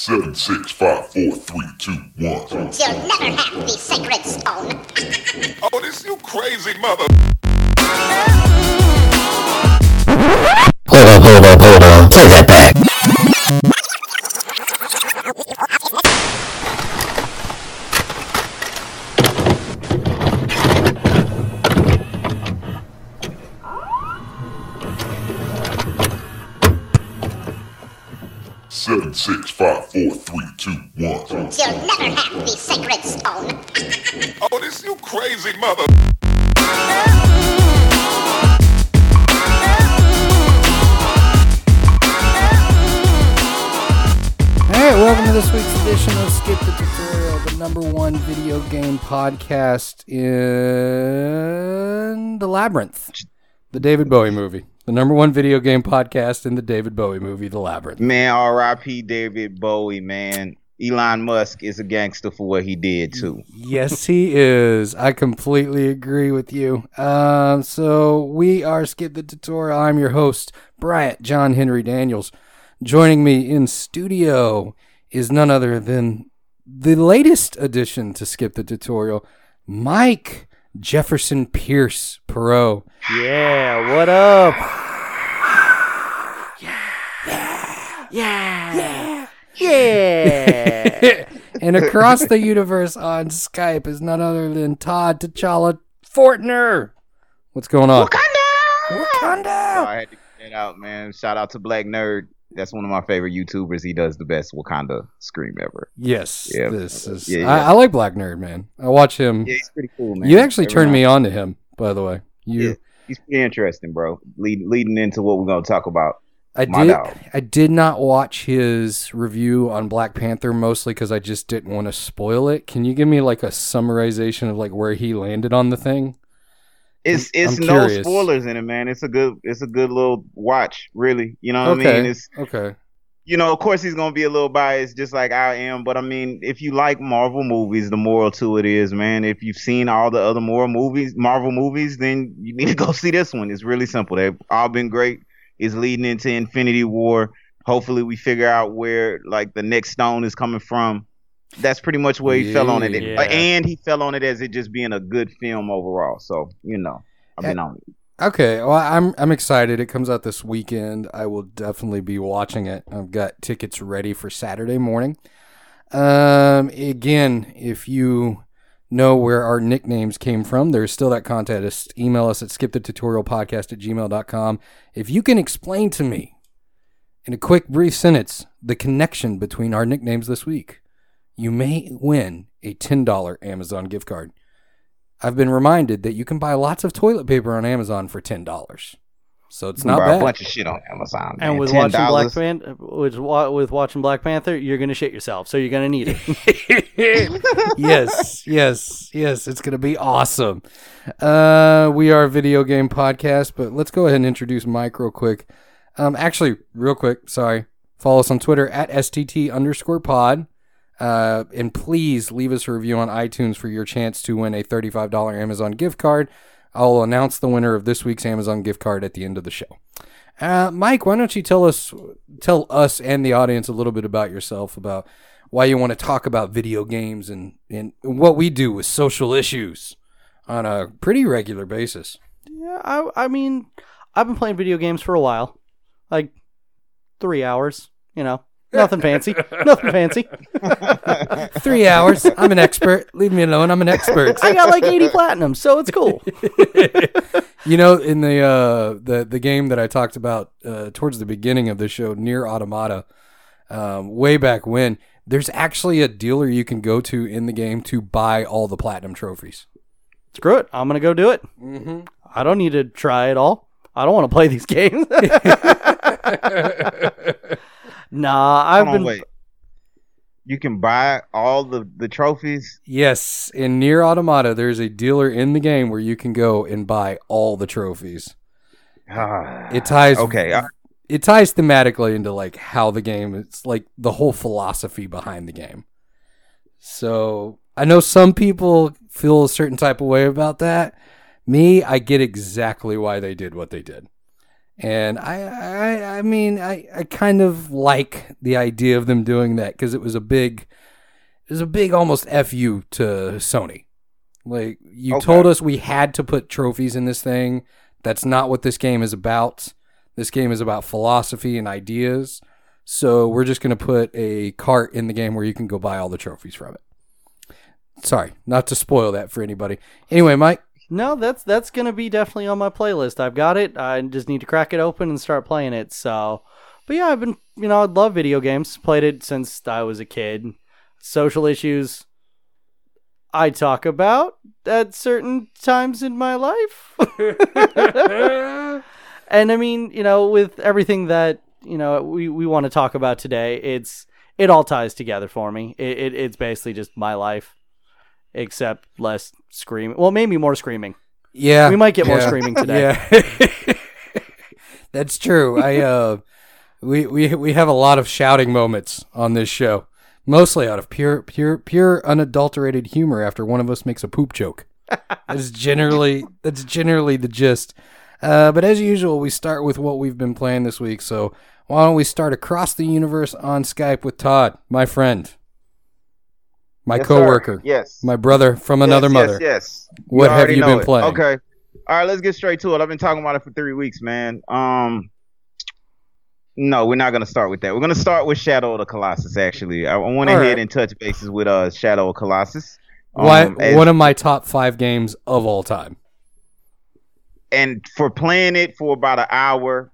Seven, six, five, four, three, two, one. You'll never have the sacred stone. Oh, this you crazy mother. Hold up, hold up, hold on. Take that back. Seven, six, five, four, three, two, one. You'll never have the sacred stone. Oh, this you crazy mother. All right, welcome to this week's edition of Skip the Tutorial, the number one video game podcast in the Labyrinth, the David Bowie movie. The number one video game podcast in the David Bowie movie, The Labyrinth. Man, R.I.P. David Bowie, man. Elon Musk is a gangster for what he did too. Yes, he is. I completely agree with you. Um, so we are Skip the Tutorial. I'm your host, Bryant John Henry Daniels. Joining me in studio is none other than the latest addition to Skip the Tutorial, Mike Jefferson Pierce Perot. Yeah, what up? Yeah. Yeah. Yeah. and across the universe on Skype is none other than Todd T'Challa Fortner. What's going on? Wakanda. Wakanda! I had to get that out, man. Shout out to Black Nerd. That's one of my favorite YouTubers. He does the best Wakanda scream ever. Yes, Yeah. this is. Yeah, I, yeah. I like Black Nerd, man. I watch him. Yeah, he's pretty cool, man. you actually Every turned me on to him, by the way. You, Yeah. He's pretty interesting, bro. Lead, leading into what we're gonna talk about. I my did. dog. I did not watch his review on Black Panther mostly because I just didn't want to spoil it. Can you give me like a summarization of like where he landed on the thing? It's it's I'm no curious. spoilers in it, man. It's a good it's a good little watch, really. You know what I mean? It's okay. you know, of course he's gonna be a little biased, just like I am. But I mean, if you like Marvel movies, the moral to it is, man, if you've seen all the other more movies, Marvel movies, then you need to go see this one. It's really simple. They've all been great. It's leading into Infinity War. Hopefully, we figure out where like the next stone is coming from. That's pretty much where he fell on it, Yeah. and he fell on it as it just being a good film overall. So you know, I've been on it. Okay, well, I'm I'm excited. It comes out this weekend. I will definitely be watching it. I've got tickets ready for Saturday morning. Um, again, if you know where our nicknames came from, there's still that contest. Email us at skipthetutorialpodcast at gmail.com. If you can explain to me in a quick, brief sentence the connection between our nicknames this week, you may win a $10 Amazon gift card. I've been reminded that you can buy lots of toilet paper on Amazon for ten dollars, so it's You can not buy a bunch of shit on Amazon. and man. with watching Black $10. Panther, with, wa- with watching Black Panther, you're gonna shit yourself, so you're gonna need it. yes, yes, yes. It's gonna be awesome. Uh, we are a video game podcast, but let's go ahead and introduce Mike real quick. Um, actually, real quick. Sorry. Follow us on Twitter at stt underscore pod. Uh, and please leave us a review on iTunes for your chance to win a $35 Amazon gift card. I'll announce the winner of this week's Amazon gift card at the end of the show. Uh, Mike, why don't you tell us, tell us and the audience a little bit about yourself, about why you want to talk about video games and, and what we do with social issues on a pretty regular basis. yeah, I, I mean, I've been playing video games for a while, like three hours. You know, nothing fancy, nothing fancy. Three hours. I'm an expert. Leave me alone. I'm an expert. I got like 80 platinum, so it's cool. you know, in the uh, the the game that I talked about uh, towards the beginning of the show, NieR Automata, um, way back when, there's actually a dealer you can go to in the game to buy all the platinum trophies. Screw it, I'm gonna go do it. Mm-hmm. I don't need to try it all. I don't want to play these games. nah, I've Hold on, been. wait. You can buy all the, the trophies. Yes, in NieR Automata, there's a dealer in the game where you can go and buy all the trophies. Ah, It ties okay. I- it ties thematically into like how the game it's like the whole philosophy behind the game. So I know some people feel a certain type of way about that. Me, I get exactly why they did what they did. And I, I, I mean, I, I kind of like the idea of them doing that because it was a big, it was a big almost fu to Sony. Like you Okay. told us we had to put trophies in this thing. That's not what this game is about. This game is about philosophy and ideas. So we're just going to put a cart in the game where you can go buy all the trophies from it. Sorry, not to spoil that for anybody. Anyway, Mike, No, that's that's gonna be definitely on my playlist. I've got it. I just need to crack it open and start playing it. So, but yeah, I've been you know I love video games. Played it since I was a kid. Social issues I talk about at certain times in my life. and I mean, you know, with everything that you know we, we want to talk about today, it's it all ties together for me. It, it it's basically just my life, except less screaming. Well, maybe more screaming. yeah, We might get more yeah, screaming today. Yeah, that's true. I uh, we we we have a lot of shouting moments on this show, mostly out of pure pure pure unadulterated humor. After one of us makes a poop joke, that's generally that's generally the gist. Uh, but as usual, we start with what we've been playing this week. So why don't we start across the universe on Skype with Todd, my friend, my Yes, sir. coworker, Yes. my brother from another yes, mother. Yes. yes. What have you been it. playing? Okay. All right, let's get straight to it. I've been talking about it for three weeks, man. Um, no, we're not gonna start with that. We're gonna start with Shadow of the Colossus. Actually, I, I went All ahead and touch bases with uh Shadow of Colossus. Um, as- one of my top five games of all time. and for playing it for about an hour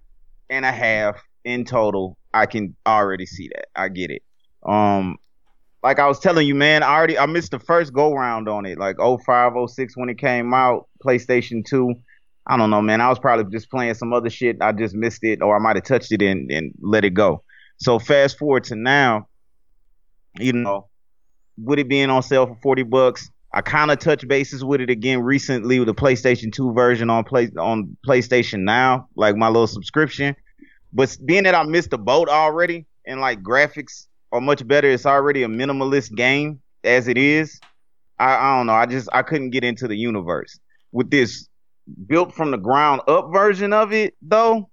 and a half in total, I can already see that. I get it. Um, like I was telling you, man, I already I missed the first go round on it, like 05, 06 when it came out, PlayStation 2. I don't know, man. I was probably just playing some other shit. I just missed it, or I might have touched it and, and let it go. So fast forward to now, you know, with it being on sale for 40 bucks, I kind of touched bases with it again recently with the PlayStation 2 version on play on PlayStation Now, like my little subscription. But being that I missed the boat already and like graphics much better, it's already a minimalist game as it is. I, I don't know. I just I couldn't get into the universe with this built from the ground up version of it though.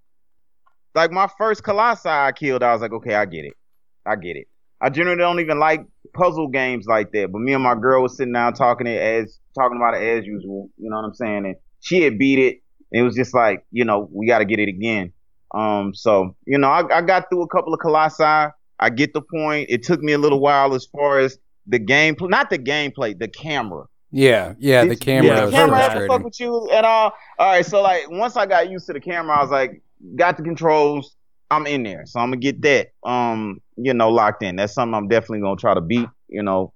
Like my first Colossi I killed, I was like, okay, I get it. I get it. I generally don't even like puzzle games like that. But me and my girl was sitting down talking it as talking about it as usual. You know what I'm saying? And she had beat it. It was just like, you know, we got to get it again. Um, so you know, I, I got through a couple of colossi. I get the point. It took me a little while as far as the gameplay, not the gameplay, the camera. Yeah, yeah, the camera yeah, the camera ever fuck frustrating. with you at all? All right, so like once I got used to the camera, I was like, got the controls. I'm in there, so I'm gonna get that, um, you know, locked in. That's something I'm definitely gonna try to beat. You know,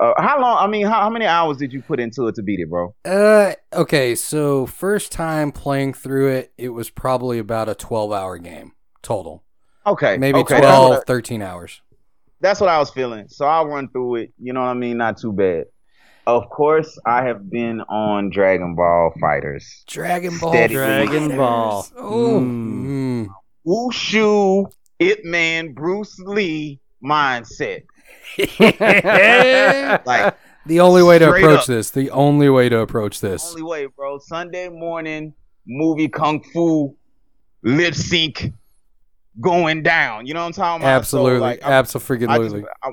uh, how long? I mean, how, how many hours did you put into it to beat it, bro? Uh, okay, so first time playing through it, it was probably about a 12 hour game total. Okay, Maybe okay, 12, That's what, 13 hours. that's what I was feeling. So I'll run through it. You know what I mean? Not too bad. Of course, I have been on Dragon Ball FighterZ. Dragon Ball. Steady. Dragon Ball. Oh, Mm. Wushu, Ip Man, Bruce Lee mindset. Like the only way to approach up. this, the only way to approach this. The only way, bro. Sunday morning movie kung fu lip sync going down. You know what I'm talking about? Absolutely, So, like, absolutely. I, I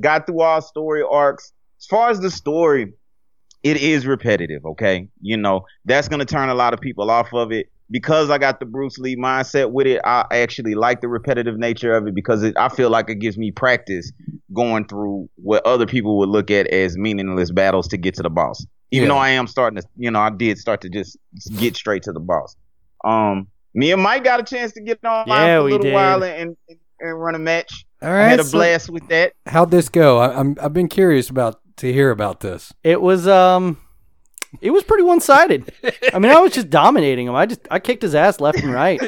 got through all story arcs. As far as the story, it is repetitive. Okay, you know that's gonna turn a lot of people off of it. Because I got the Bruce Lee mindset with it, I actually like the repetitive nature of it because it, I feel like it gives me practice going through what other people would look at as meaningless battles to get to the boss. Even Yeah. though I am starting to, you know, I did start to just get straight to the boss. Um, me and Mike got a chance to get online Yeah, for a little did. while and, and, and run a match. All right, I had a so blast with that. how'd this go? I, I'm I've been curious about to hear about this. It was um, it was pretty one sided. I mean, I was just dominating him. I just I kicked his ass left and right.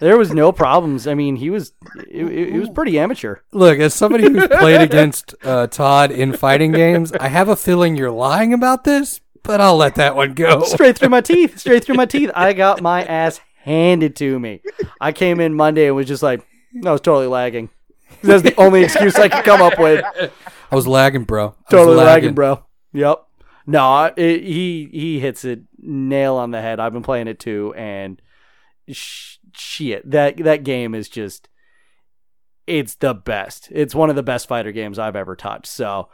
There was no problems. I mean, he was it, it, it was pretty amateur. Look, as somebody who's played against uh, Todd in fighting games, I have a feeling you're lying about this, but I'll let that one go. Straight through my teeth. Straight through my teeth. I got my ass handed to me. I came in Monday and was just like, I was totally lagging. That's the only excuse I could come up with. I was lagging, bro. I Totally lagging, bro. Yep. No, it, he he hits it nail on the head. I've been playing it too, and sh- shit, that that game is just it's the best. It's one of the best fighter games I've ever touched. So,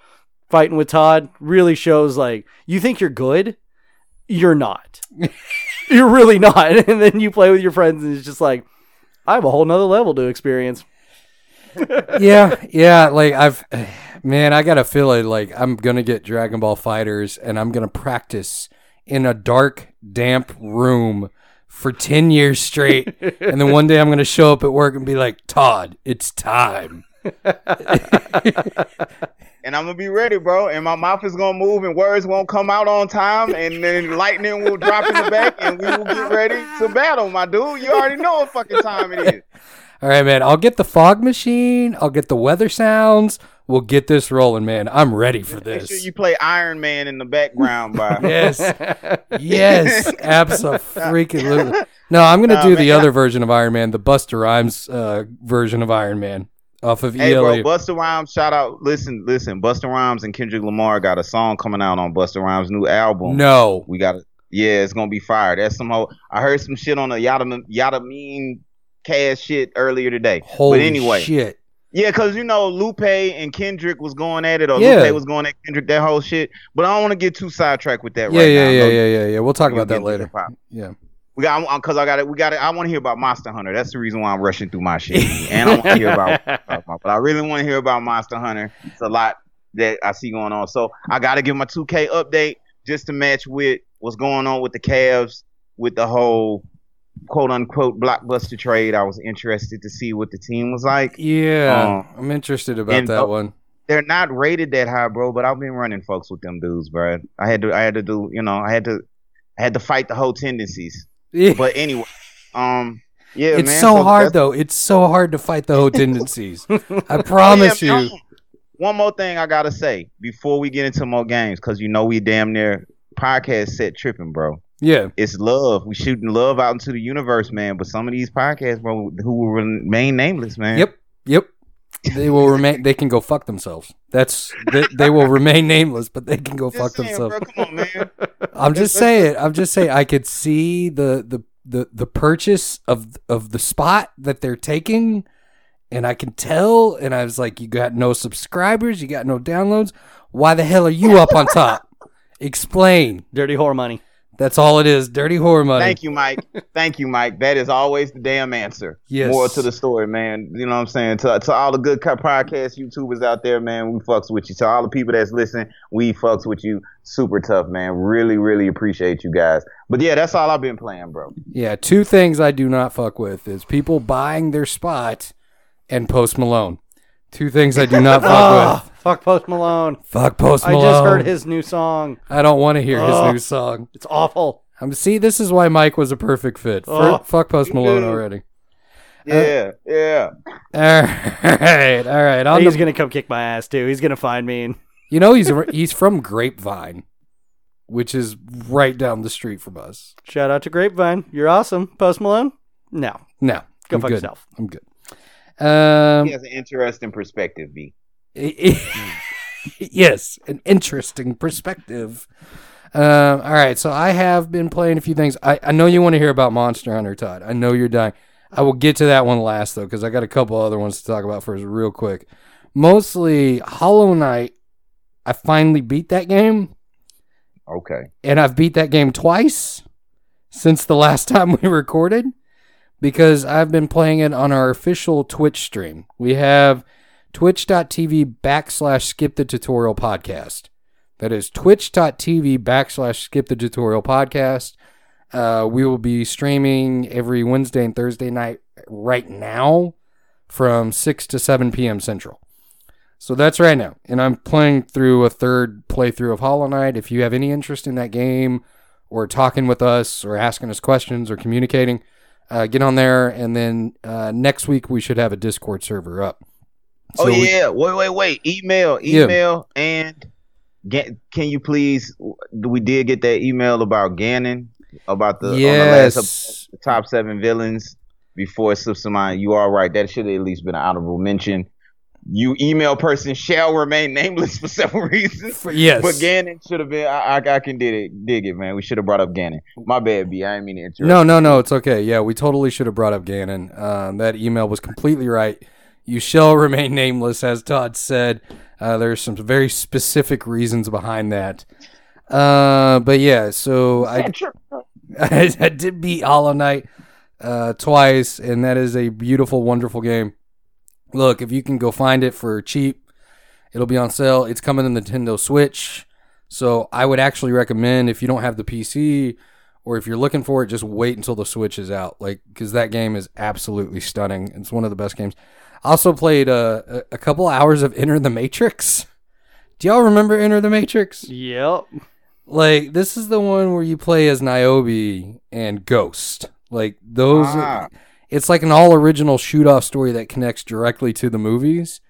fighting with Todd really shows like you think you're good, you're not. you're really not. And then you play with your friends and it's just like I have a whole nother level to experience. yeah, yeah. Like I've, man, I got a feeling like I'm gonna get Dragon Ball FighterZ and I'm gonna practice in a dark, damp room for ten years straight, and then one day I'm gonna show up at work and be like, Todd, it's time. and I'm gonna be ready, bro. And my mouth is gonna move, and words won't come out on time, and then lightning will drop in the back, and we will get ready to battle, my dude. You already know what fucking time it is. All right, man. I'll get the fog machine. I'll get the weather sounds. We'll get this rolling, man. I'm ready for Make this. sure you play Iron Man in the background, by Yes, yes, absolutely. No, I'm gonna Nah, do the man. other version of Iron Man, the Busta Rhymes uh, version of Iron Man off of Hey, ELA. bro, Busta Rhymes, shout out. Listen, listen. Busta Rhymes and Kendrick Lamar got a song coming out on Busta Rhymes' new album. no, We got it. Yeah, it's gonna be fire. That's some whole. I heard some shit on the Yada Yada Mean Cash shit earlier today. holy but anyway, shit. yeah, because you know Lupe and Kendrick was going at it, or Yeah. Lupe was going at Kendrick that whole shit. But I don't want to get too sidetracked with that Yeah, right yeah, now. yeah, No, yeah, yeah, yeah. We'll talk about that later. Yeah. We got because I got it. We got it. I want to hear about Monster Hunter. That's the reason why I'm rushing through my shit. and I want to hear about, but I really want to hear about Monster Hunter. It's a lot that I see going on. So I got to give my 2K update just to match with what's going on with the Cavs with the whole quote unquote blockbuster trade. I was interested to see what the team was like. Yeah, Um, I'm interested about that one. They're not rated that high, bro. But I've been running folks with them dudes, bro. I had to. I had to do. You know. I had to. I had to fight the whole tendencies. Yeah. But anyway, um, yeah, it's man, so hard though. It's so hard to fight the whole tendencies. I promise yeah, you. man. One more thing I gotta say before we get into more games, because you know we damn near podcast set tripping, bro. Yeah. It's love. We shooting love out into the universe, man. But some of these podcasts, bro, who will remain nameless, man. Yep. Yep. They will remain. They can go fuck themselves. That's they, they will remain nameless, but they can go Just fuck saying, themselves. bro. Come on, man. I'm just saying. I'm just saying. I could see the the the the purchase of of the spot that they're taking, and I can tell. And I was like, you got no subscribers, you got no downloads. Why the hell are you up on top? Explain. Dirty whore money. That's all it is. Dirty horror money. Thank you, Mike. Thank you, Mike. That is always the damn answer. Yes. More to the story, man. You know what I'm saying? To, to all the good podcast YouTubers out there, man, we fucks with you. To all the people that's listening, we fucks with you. Super tough, man. Really, really appreciate you guys. But yeah, that's all I've been playing, bro. Yeah, two things I do not fuck with is people buying their spot and Post Malone. Two things I do not fuck Ah, with. Fuck Post Malone. Fuck Post Malone. I just heard his new song. I don't want to hear his Ugh. new song. It's awful. Um, see, this is why Mike was a perfect fit. For, Ugh. fuck Post Malone already. Yeah, yeah. All right, all right. On He's the, gonna come kick my ass too. He's gonna find me. And you know he's he's from Grapevine, which is right down the street from us. shout out to Grapevine. You're awesome, Post Malone. No, No, go I'm fuck good. yourself. I'm good. Um, He has an interesting perspective, B. yes, an interesting perspective. Um, all right, so I have been playing a few things. I, I know you want to hear about Monster Hunter, Todd. I know you're dying. I will get to that one last though, because I got a couple other ones to talk about first, real quick. Mostly Hollow Knight. I finally beat that game, Okay. and I've beat that game twice since the last time we recorded because I've been playing it on our official Twitch stream. We have twitch.tv backslash skip the tutorial podcast. That is twitch.tv backslash skip the tutorial podcast. Uh, we will be streaming every Wednesday and Thursday night right now from 6 to 7 p.m. Central. So that's right now. And I'm playing through a third playthrough of Hollow Knight. If you have any interest in that game or talking with us or asking us questions or communicating, uh, get on there. And then uh, next week we should have a Discord server up. Oh So we- yeah. Wait, wait, wait. Email, Yeah. email, and get. Can you please? We did get that email about Ganon, about the on the last yes. top seven villains before it slips to mind. You are right. That should have at least been an honorable mention. you email person shall remain nameless for several reasons. Yes. But Ganon should have been. I, I, I can dig it, dig it, man. We should have brought up Ganon. My bad, B. I didn't mean to interrupt. No, no, no. It's okay. Yeah, we totally should have brought up Ganon. Um, that email was completely right. You shall remain nameless, as Todd said. Uh, there's some very specific reasons behind that. Uh, but yeah, so I, I, I did beat Hollow Knight uh, twice, and that is a beautiful, wonderful game. Look, if you can go find it for cheap, it'll be on sale. It's coming to Nintendo Switch. So I would actually recommend if you don't have the PC or if you're looking for it, just wait until the Switch is out. Like, because that game is absolutely stunning. It's one of the best games. I also played uh, a, a couple hours of Enter the Matrix. Do y'all remember Enter the Matrix? Yep. Like, this is the one where you play as Niobe and Ghost. Like, those. Ah. It's like an all original shoot off story that connects directly to the movies.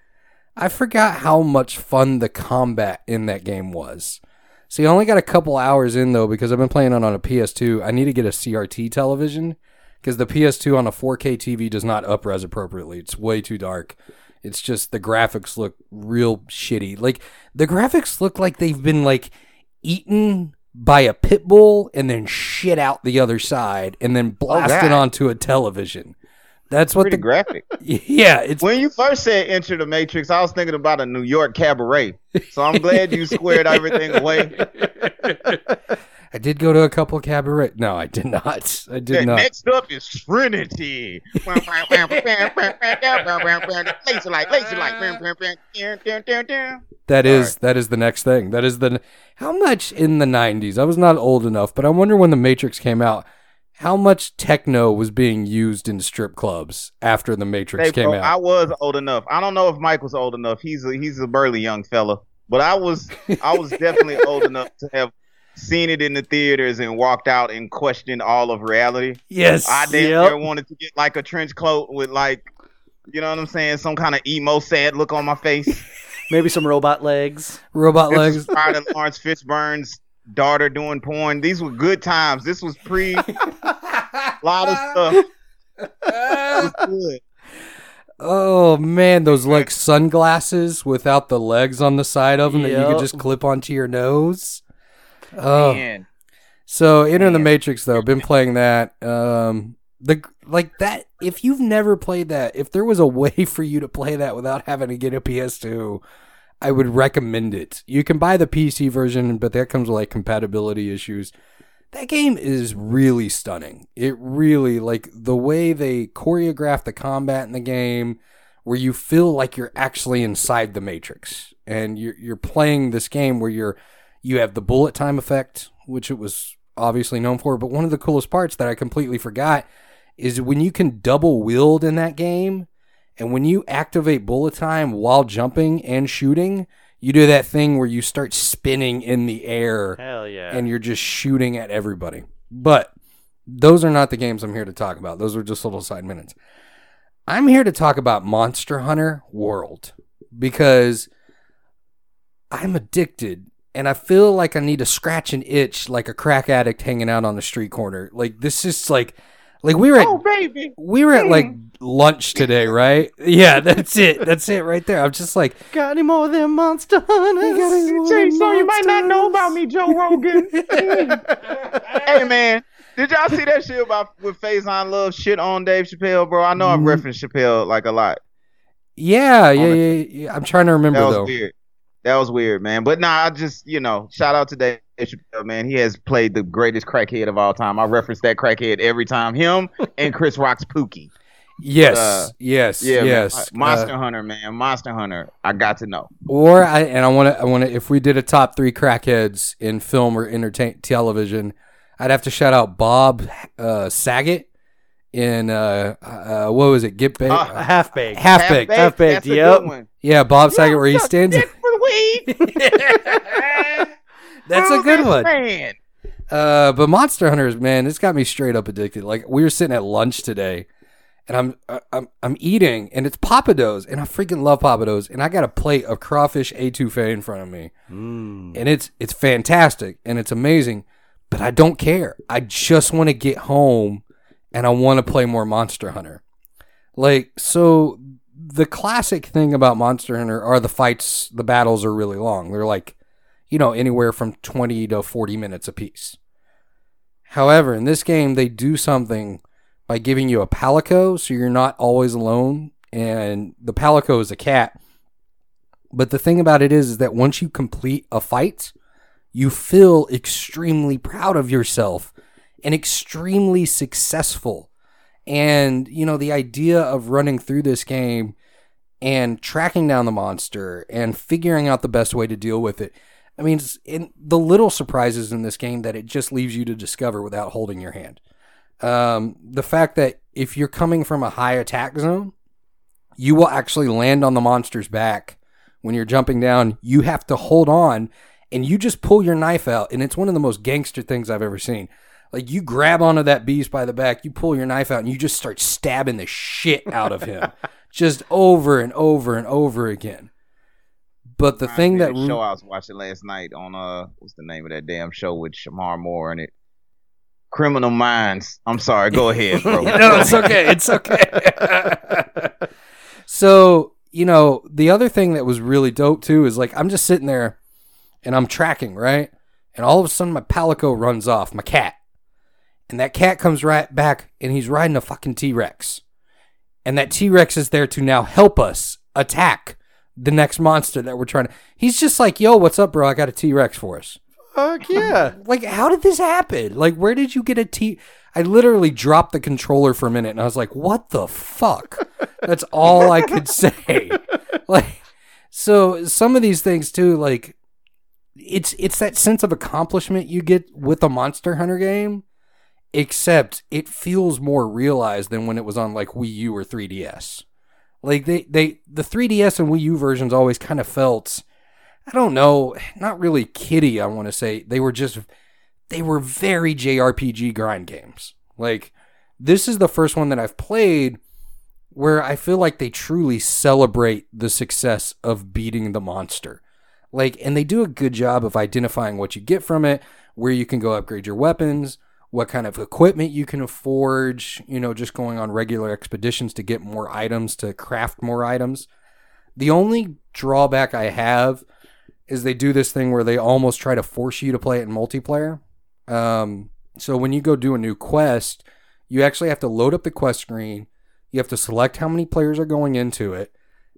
I forgot how much fun the combat in that game was. See, I only got a couple hours in though because I've been playing it on a PS2. I need to get a CRT television because the PS2 on a 4K TV does not upres appropriately. It's way too dark. It's just the graphics look real shitty. Like the graphics look like they've been like eaten by a pit bull and then shit out the other side and then oh, blasted God. onto a television. That's what Pretty the graphic. yeah. It's When you first said enter the Matrix, I was thinking about a New York cabaret. So I'm glad you squared everything away. I did go to a couple cabaret. No, I did not. I did not. Next up is Trinity. laser light, laser light. That is that is the next thing. That is the how much in the '90s. I was not old enough, but I wonder when the Matrix came out, how much techno was being used in strip clubs after the Matrix Hey, came bro, I was old enough. I don't know if Mike was old enough. He's a he's a burly young fella, but I was I was definitely old enough to have seen it in the theaters and walked out and questioned all of reality. yes, I damn Yep. near wanted to get like a trench coat with like, you know what I'm saying, some kind of emo sad look on my face. Maybe some robot legs. robot This legs. was prior to Laurence Fishburne's daughter doing porn. These were good times. This was pre a lot of stuff. It was good. Oh man, those like sunglasses without the legs on the side of them that you could just clip onto your nose. Oh, Man. So Enter the Matrix though, been playing that. Um the like that if you've never played that, if there was a way for you to play that without having to get a PS2, I would recommend it. You can buy the PC version, but that comes with like compatibility issues. That game is really stunning. It really like the way they choreograph the combat in the game where you feel like you're actually inside the Matrix and you're you're playing this game where you're you have the bullet time effect, which it was obviously known for, but one of the coolest parts that I completely forgot is when you can double wield in that game and when you activate bullet time while jumping and shooting, you do that thing where you start spinning in the air Hell yeah. and you're just shooting at everybody. But those are not the games I'm here to talk about. Those are just little side minutes. I'm here to talk about Monster Hunter World because I'm addicted and I feel like I need to scratch an itch like a crack addict hanging out on the street corner. Like this is like like we were at Oh baby. we were at like lunch today, right? Yeah, that's it. That's it right there. I'm just like Got any more of them monster hunters? Jay, so you might not know about me, Joe Rogan. hey man, did y'all see that shit about with Faizon Love shit on Dave Chappelle, bro? I know I've Mm. referenced Chappelle like a lot. yeah, yeah, On yeah, yeah. I'm trying to remember That was though. weird. That was weird, man. But nah, I just you know, shout out to Dave Chappelle, man. He has played the greatest crackhead of all time. I reference that crackhead every time. Him and Chris Rock's Pookie. Yes, Uh, yes, Yeah, yes. man. Monster Uh, Hunter, man. Monster Hunter. I got to know. or I and I want to. I want to. If we did a top three crackheads in film or entertain television, I'd have to shout out Bob uh, Saget in uh, uh, what was it? Get baked. Uh, Half baked. half baked. Half baked, That's yep. one. Yeah, Bob Saget, where he stands. dick for weed. That's a good one. Man. Uh, but Monster Hunters, man, it's got me straight up addicted. Like we were sitting at lunch today, and I'm I- I'm I'm eating, and it's Pappadeaux, and I freaking love Pappadeaux, and I got a plate of crawfish etouffee in front of me, Mm. and it's it's fantastic and it's amazing, but I don't care. I just want to get home, and I want to play more Monster Hunter. Like so, the classic thing about Monster Hunter are the fights, the battles are really long. They're like, you know, anywhere from 20 to 40 minutes apiece. However, in this game, they do something by giving you a palico so you're not always alone. And the palico is a cat. But the thing about it is, is that once you complete a fight, you feel extremely proud of yourself and extremely successful. And, you know, the idea of running through this game and tracking down the monster and figuring out the best way to deal with it. I mean, the little surprises in this game that it just leaves you to discover without holding your hand. Um, the fact that if you're coming from a high attack zone, you will actually land on the monster's back when you're jumping down. You have to hold on and you just pull your knife out, and it's one of the most gangster things I've ever seen. Like you grab onto that beast by the back, you pull your knife out, and you just start stabbing the shit out of him, just over and over and over again. But the thing that show I was watching last night on uh what's the name of that damn show with Shemar Moore in it? Criminal Minds. I'm sorry, go ahead, bro. no, it's okay. It's okay. so, you know, the other thing that was really dope too is like I'm just sitting there and I'm tracking, right? And all of a sudden my palico runs off, my cat. And that cat comes right back and he's riding a fucking T Rex. And that T Rex is there to now help us attack the next monster that we're trying to. He's just like, yo, what's up, bro? I got a T Rex for us. Fuck yeah. Like, how did this happen? Like, where did you get a T? I literally dropped the controller for a minute and I was like, what the fuck? That's all I could say. Like, so some of these things too, like, it's it's that sense of accomplishment you get with a Monster Hunter game, except it feels more realized than when it was on like Wii U or 3DS. Like they they the 3DS and Wii U versions always kind of felt I don't know, not really kiddie, I want to say. They were just they were very JRPG grind games. Like this is the first one that I've played where I feel like they truly celebrate the success of beating the monster. Like and they do a good job of identifying what you get from it, where you can go upgrade your weapons, what kind of equipment you can afford, you know, just going on regular expeditions to get more items, to craft more items. The only drawback I have is they do this thing where they almost try to force you to play it in multiplayer. Um, so when you go do a new quest, you actually have to load up the quest screen. You have to select how many players are going into it.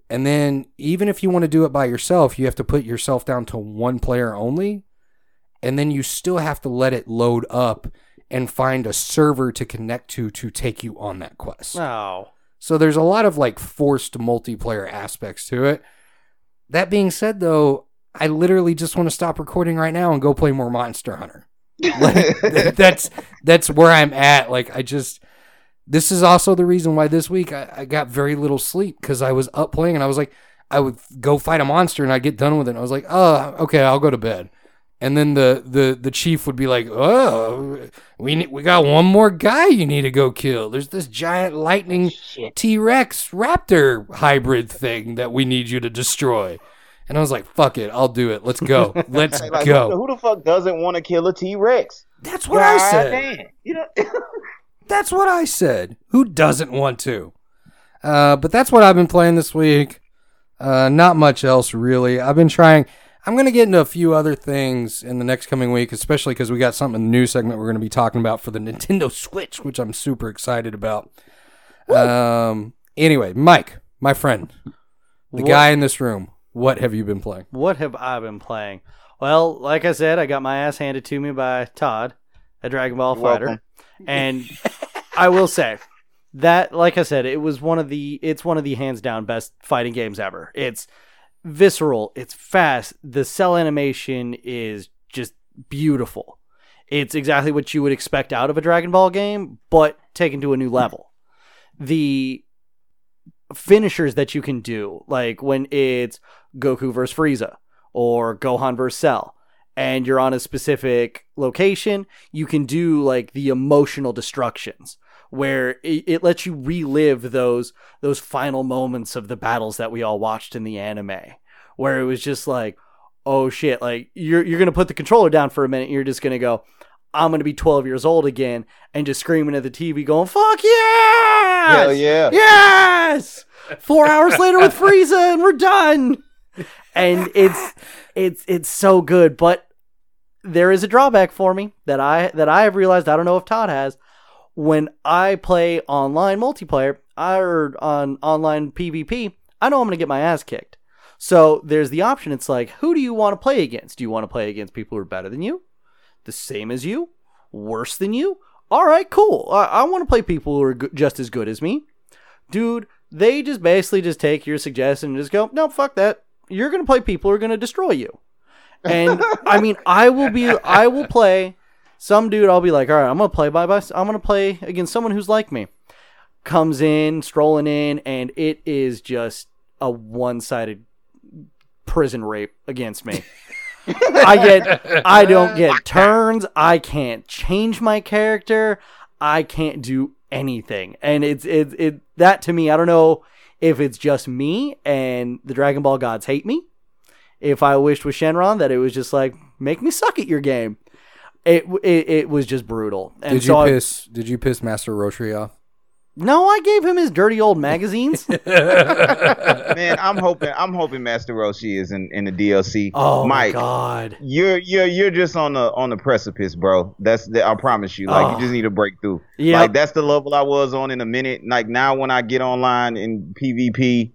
And then even if you want to do it by yourself, you have to put yourself down to one player only. And then you still have to let it load up and find a server to connect to to take you on that quest. Oh. So there's a lot of like forced multiplayer aspects to it. That being said, though, I literally just want to stop recording right now and go play more Monster Hunter. Like, that's that's where I'm at. Like I just this is also the reason why this week I, I got very little sleep because I was up playing and I was like I would go fight a monster and I get done with it and I was like oh okay I'll go to bed and then the the the chief would be like oh we ne- we got one more guy you need to go kill there's this giant lightning T Rex raptor hybrid thing that we need you to destroy and I was like fuck it I'll do it let's go let's Like, go Who, the, fuck doesn't want to kill a T Rex? that's what I said Damn. You know. That's what I said. Who doesn't want to? Uh, but that's what I've been playing this week. Uh, not much else really. I've been trying. I'm gonna get into a few other things in the next coming week, especially because we got something in the new segment we're gonna be talking about for the Nintendo Switch, which I'm super excited about. Um. Anyway, Mike, my friend, the What- guy in this room, what have you been playing? What have I been playing? Well, like I said, I got my ass handed to me by Todd, a Dragon Ball You're fighter. welcome. And I will say that like I said, it was one of the it's one of the hands down best fighting games ever. It's visceral, it's fast, the cell animation is just beautiful. It's exactly what you would expect out of a Dragon Ball game, but taken to a new level. The finishers that you can do, like when it's Goku versus Frieza or Gohan versus Cell, and you're on a specific location, you can do like the emotional destructions where it, it lets you relive those those final moments of the battles that we all watched in the anime, where it was just like, oh shit, like you're you're gonna put the controller down for a minute, you're just gonna go, I'm gonna be 12 years old again and just screaming at the TV, going "Fuck yes! Hell yeah. yes!" Four hours later with Frieza, and we're done. And it's it's it's so good, but there is a drawback for me that I that I have realized. I don't know if Todd has. When I play online multiplayer, or on online PvP, I know I'm gonna get my ass kicked. So there's the option. It's like, who do you want to play against? Do you want to play against people who are better than you, the same as you, worse than you? All right, cool. I, I want to play people who are go- just as good as me, dude. They just basically just take your suggestion and just go, no, fuck that. You're gonna play people who are gonna destroy you. And I mean, I will be, I will play some dude. I'll be like, all right, I'm gonna play by, by I'm gonna play against someone who's like me. Comes in, strolling in, and it is just a one-sided prison rape against me. I get I don't get turns, I can't change my character, I can't do anything. And it's it it that to me, I don't know if it's just me and the Dragon Ball gods hate me. If I wished with Shenron that it was just like make me suck at your game. It it, it was just brutal. And Did so you I- piss? Did you piss Master Roshi off? no, I gave him his dirty old magazines. Man, I'm hoping I'm hoping Master Roshi is in, in the DLC. oh Mike, my god. you're you're you're just on the on the precipice, bro. That's the, I promise you. Like Oh. you just need a breakthrough. Yeah. Like that's the level I was on in a minute. Like now when I get online in PvP,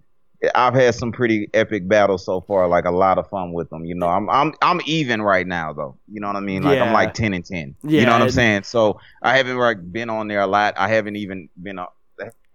I've had some pretty epic battles so far. Like a lot of fun with them. You know, I'm I'm I'm even right now though. You know what I mean? Like Yeah. I'm like ten and ten. Yeah, You know what I'm saying? So I haven't like been on there a lot. I haven't even been uh,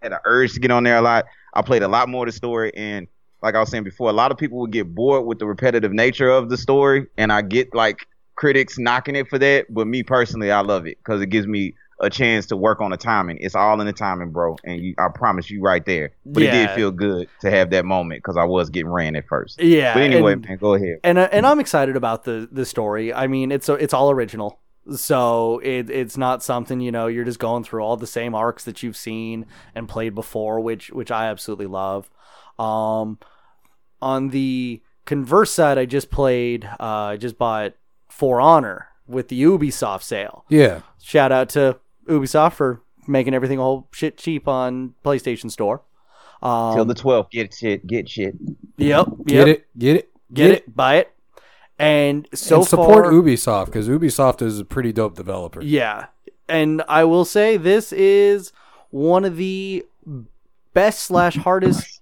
had an urge to get on there a lot. I played a lot more of the story and. Like I was saying before, a lot of people would get bored with the repetitive nature of the story, and I get like critics knocking it for that. But me personally, I love it because it gives me a chance to work on the timing. It's all in the timing, bro. And you, I promise you, right there. But it did feel good to have that moment because I was getting ran at first. Yeah. But anyway, and- man, go ahead. and uh, and I'm excited about the the story. I mean, it's it's all original, so it it's not something you know you're just going through all the same arcs that you've seen and played before, which which I absolutely love. Um, on the converse side, I just played. Uh, I just bought For Honor with the Ubisoft sale. Yeah. Shout out to Ubisoft for making everything a whole shit cheap on PlayStation Store. Um, Till the 12th, get shit, get shit. yep, Get it? Get it? get it, buy it, and so and support far, Ubisoft because Ubisoft is a pretty dope developer. Yeah. And I will say this is one of the best slash hardest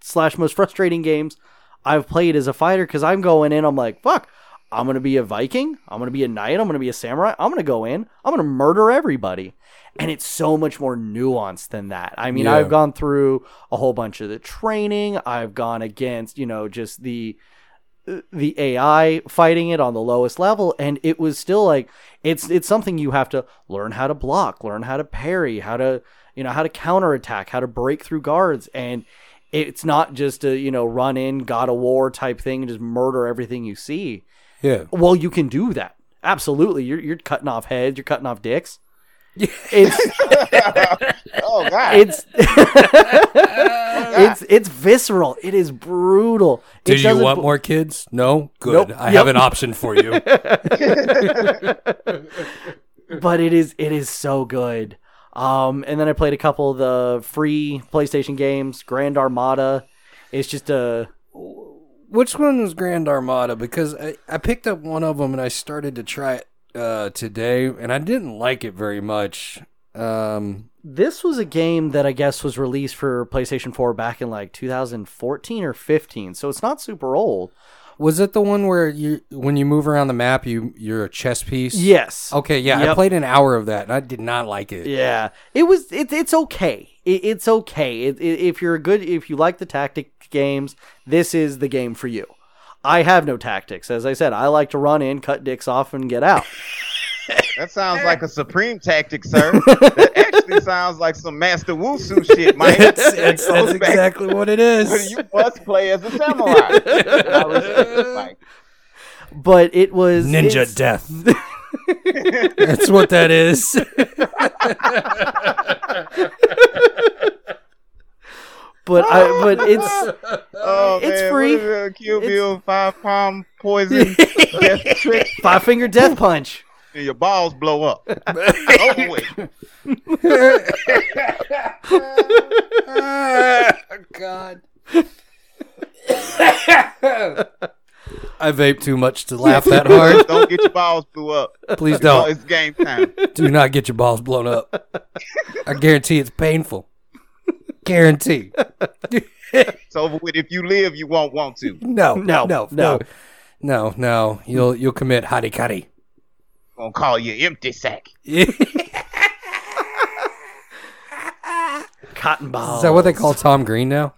slash most frustrating games I've played as a fighter because I'm going in, I'm like, fuck, I'm gonna be a Viking, I'm gonna be a knight, I'm gonna be a samurai, I'm gonna go in, I'm gonna murder everybody. And it's so much more nuanced than that. I mean, Yeah. I've gone through a whole bunch of the training, I've gone against, you know, just the the AI fighting it on the lowest level, and it was still like it's it's something you have to learn how to block, learn how to parry, how to you know how to counterattack, how to break through guards, and it's not just a you know run in God of War type thing and just murder everything you see. Yeah. Well, you can do that. Absolutely, you're you're cutting off heads, you're cutting off dicks. It's Oh, God. it's it's it's visceral. It is brutal. It Do you doesn't want bo- more kids? No? Good. Nope. I Yep. have an option for you. but it is it is so good. Um, and then I played a couple of the free PlayStation games. Grand Armada. It's just a Which one was Grand Armada? Because I, I picked up one of them and I started to try it uh, today, and I didn't like it very much. Um, this was a game that I guess was released for PlayStation 4 back in like 2014 or 15, so it's not super old. was it the one where you, when you move around the map, you you're a chess piece? Yes. Okay, yeah, I played an hour of that, and I did not like it. Yeah, it was. It, it's okay. It, it's okay. It, it, if you're a good, if you like the tactic games, this is the game for you. I have no tactics, as I said. I like to run in, cut dicks off, and get out. That sounds like a supreme tactic, sir. that actually sounds like some Master Wusu shit, Mike. That's, that's, Goes that's back- exactly what it is. you must play as a samurai. I respect it, Mike. But it was Ninja it's- death. That's what that is. But I, but it's Oh, It's man, free. What is it? Kill Bill, five pound poison, death trick. five finger death punch. and your balls blow up. Over with. God. I vape too much to laugh that hard. Don't get your balls blew up. Please Oh, don't. it's game time. Do not get your balls blown up. I guarantee it's painful. Guarantee. It's over with. If you live, you won't want to. No, No, no, no, no. no, no. You'll you'll commit harikari. Gonna call you empty sack. Cotton balls. Is that what they call Tom Green now?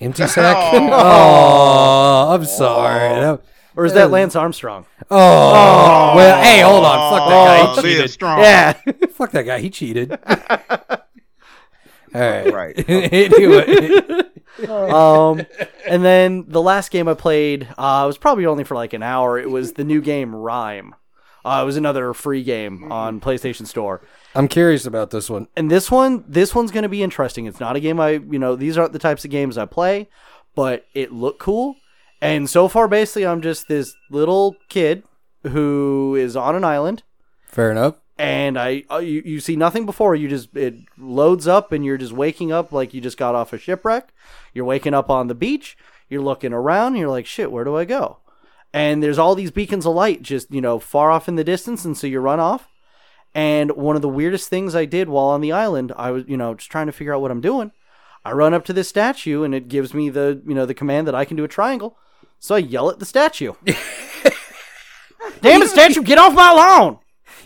Empty sack. Oh. Oh, I'm sorry. Oh. That- Or is that Lance Armstrong? Oh, well, hey, hold on. Fuck that oh, guy. Oh, He live cheated. strong. Yeah. Fuck that guy. He cheated. All right. Right. anyway, um, and then the last game I played uh, was probably only for like an hour. It was the new game RiME. Uh, it was another free game on PlayStation Store. I'm curious about this one. And this one, this one's going to be interesting. It's not a game I, you know, these aren't the types of games I play, but it looked cool. And so far, basically, I'm just this little kid who is on an island Fair enough. And I uh, you, you see nothing before you just it loads up and you're just waking up like you just got off a shipwreck. You're waking up on the beach. You're looking around. And you're like, shit, where do I go? And there's all these beacons of light just you know far off in the distance, and so you run off. And one of the weirdest things I did while on the island, I was you know just trying to figure out what I'm doing. I run up to this statue and it gives me the you know the command that I can do a triangle. So I yell at the statue. Damn it, statue, get off my lawn!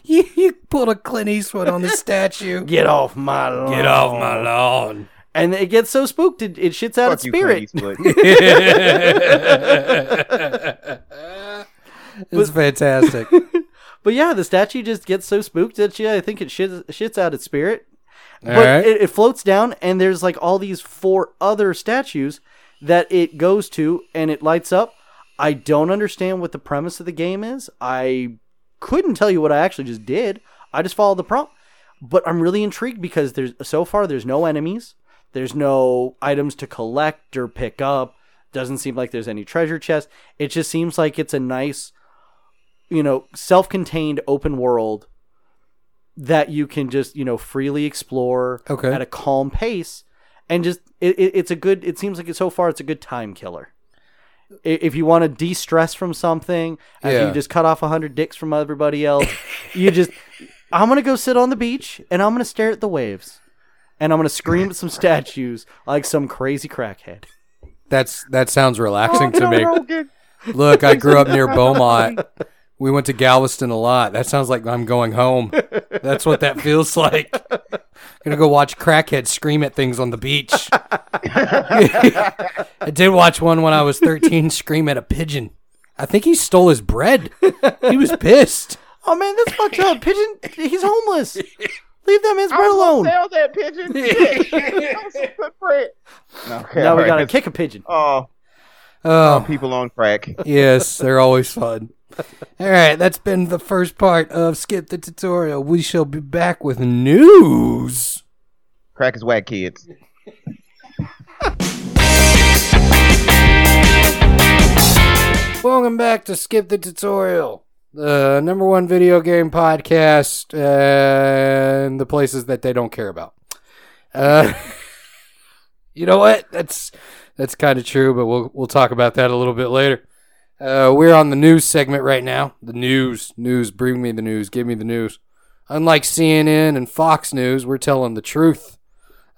You, you pulled a Clint Eastwood on the statue. Get off my lawn. Get off my lawn. And it gets so spooked, it, it shits out Fuck its you, spirit. Clint Eastwood. It's fantastic. But yeah, the statue just gets so spooked that yeah, I think it shits, shits out its spirit. All but right. it, it floats down, and there's like all these four other statues that it goes to, and it lights up. I don't understand what the premise of the game is. I couldn't tell you what I actually just did. I just followed the prompt. But I'm really intrigued because there's so far there's no enemies. There's no items to collect or pick up. Doesn't seem like there's any treasure chest. It just seems like it's a nice, you know, self-contained open world that you can just, you know, freely explore Okay. at a calm pace and just it, it, it's a good it seems like it, so far it's a good time killer. I- If you want to de-stress from something, after Yeah. you just cut off a hundred dicks from everybody else, you just I'm gonna go sit on the beach and I'm gonna stare at the waves, and I'm gonna scream at some statues like some crazy crackhead. That's that sounds relaxing Oh, to me. Rogan. Look, I grew up near Beaumont. We went to Galveston a lot. That sounds like I'm going home. That's what that feels like. I'm Gonna go watch crackheads scream at things on the beach. I did watch one when I was 13 scream at a pigeon. I think he stole his bread. He was pissed. Oh man, that's fucked up. Pigeon, he's homeless. Leave that man's bread was alone. Sell that pigeon. Shit. That was some. Okay, Now we alright. gotta kick a pigeon. Oh, Oh, people on crack. yes, they're always fun. All right, that's been the first part of Skip the Tutorial. We shall be back with news. Crack is whack, kids. Welcome back to Skip the Tutorial, the number one video game podcast and the places that they don't care about. Uh, you know what? That's that's kind of true, but we'll we'll talk about that a little bit later. Uh, we're on the news segment right now. The news, news, bring me the news, give me the news. Unlike CNN and Fox News, we're telling the truth.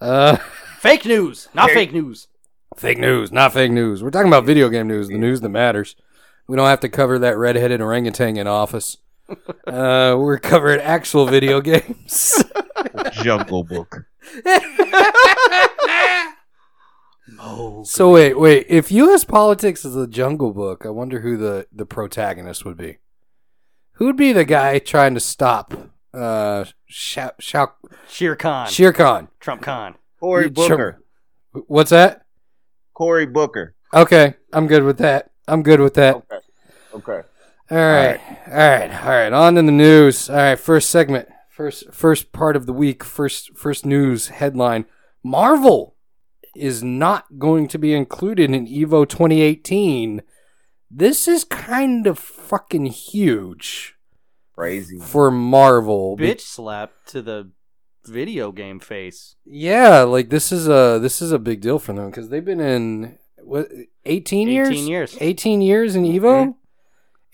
Uh, Fake news, not fake news. Fake news, not fake news. We're talking about video game news, the news that matters. We don't have to cover that redheaded orangutan in office. Uh, we're covering actual video games. Jungle Book. So wait, wait. If U.S. politics is a jungle book, I wonder who the the protagonist would be. Who would be the guy trying to stop uh Shao, Shao, Shere Khan, Shere Khan? Trump Khan. Cory You Booker. What's that? Cory Booker. Okay, I'm good with that. I'm good with that. Okay. Okay. All right. All right. All right. On to the news. All right. First segment. First first part of the week. First first news headline. Marvel is not going to be included in Evo 2018. This is kind of fucking huge. crazy. for Marvel. Bitch slap to the video game face. Yeah, like this is a this is a big deal for them because they've been in what 18 years 18 years. 18 years in evo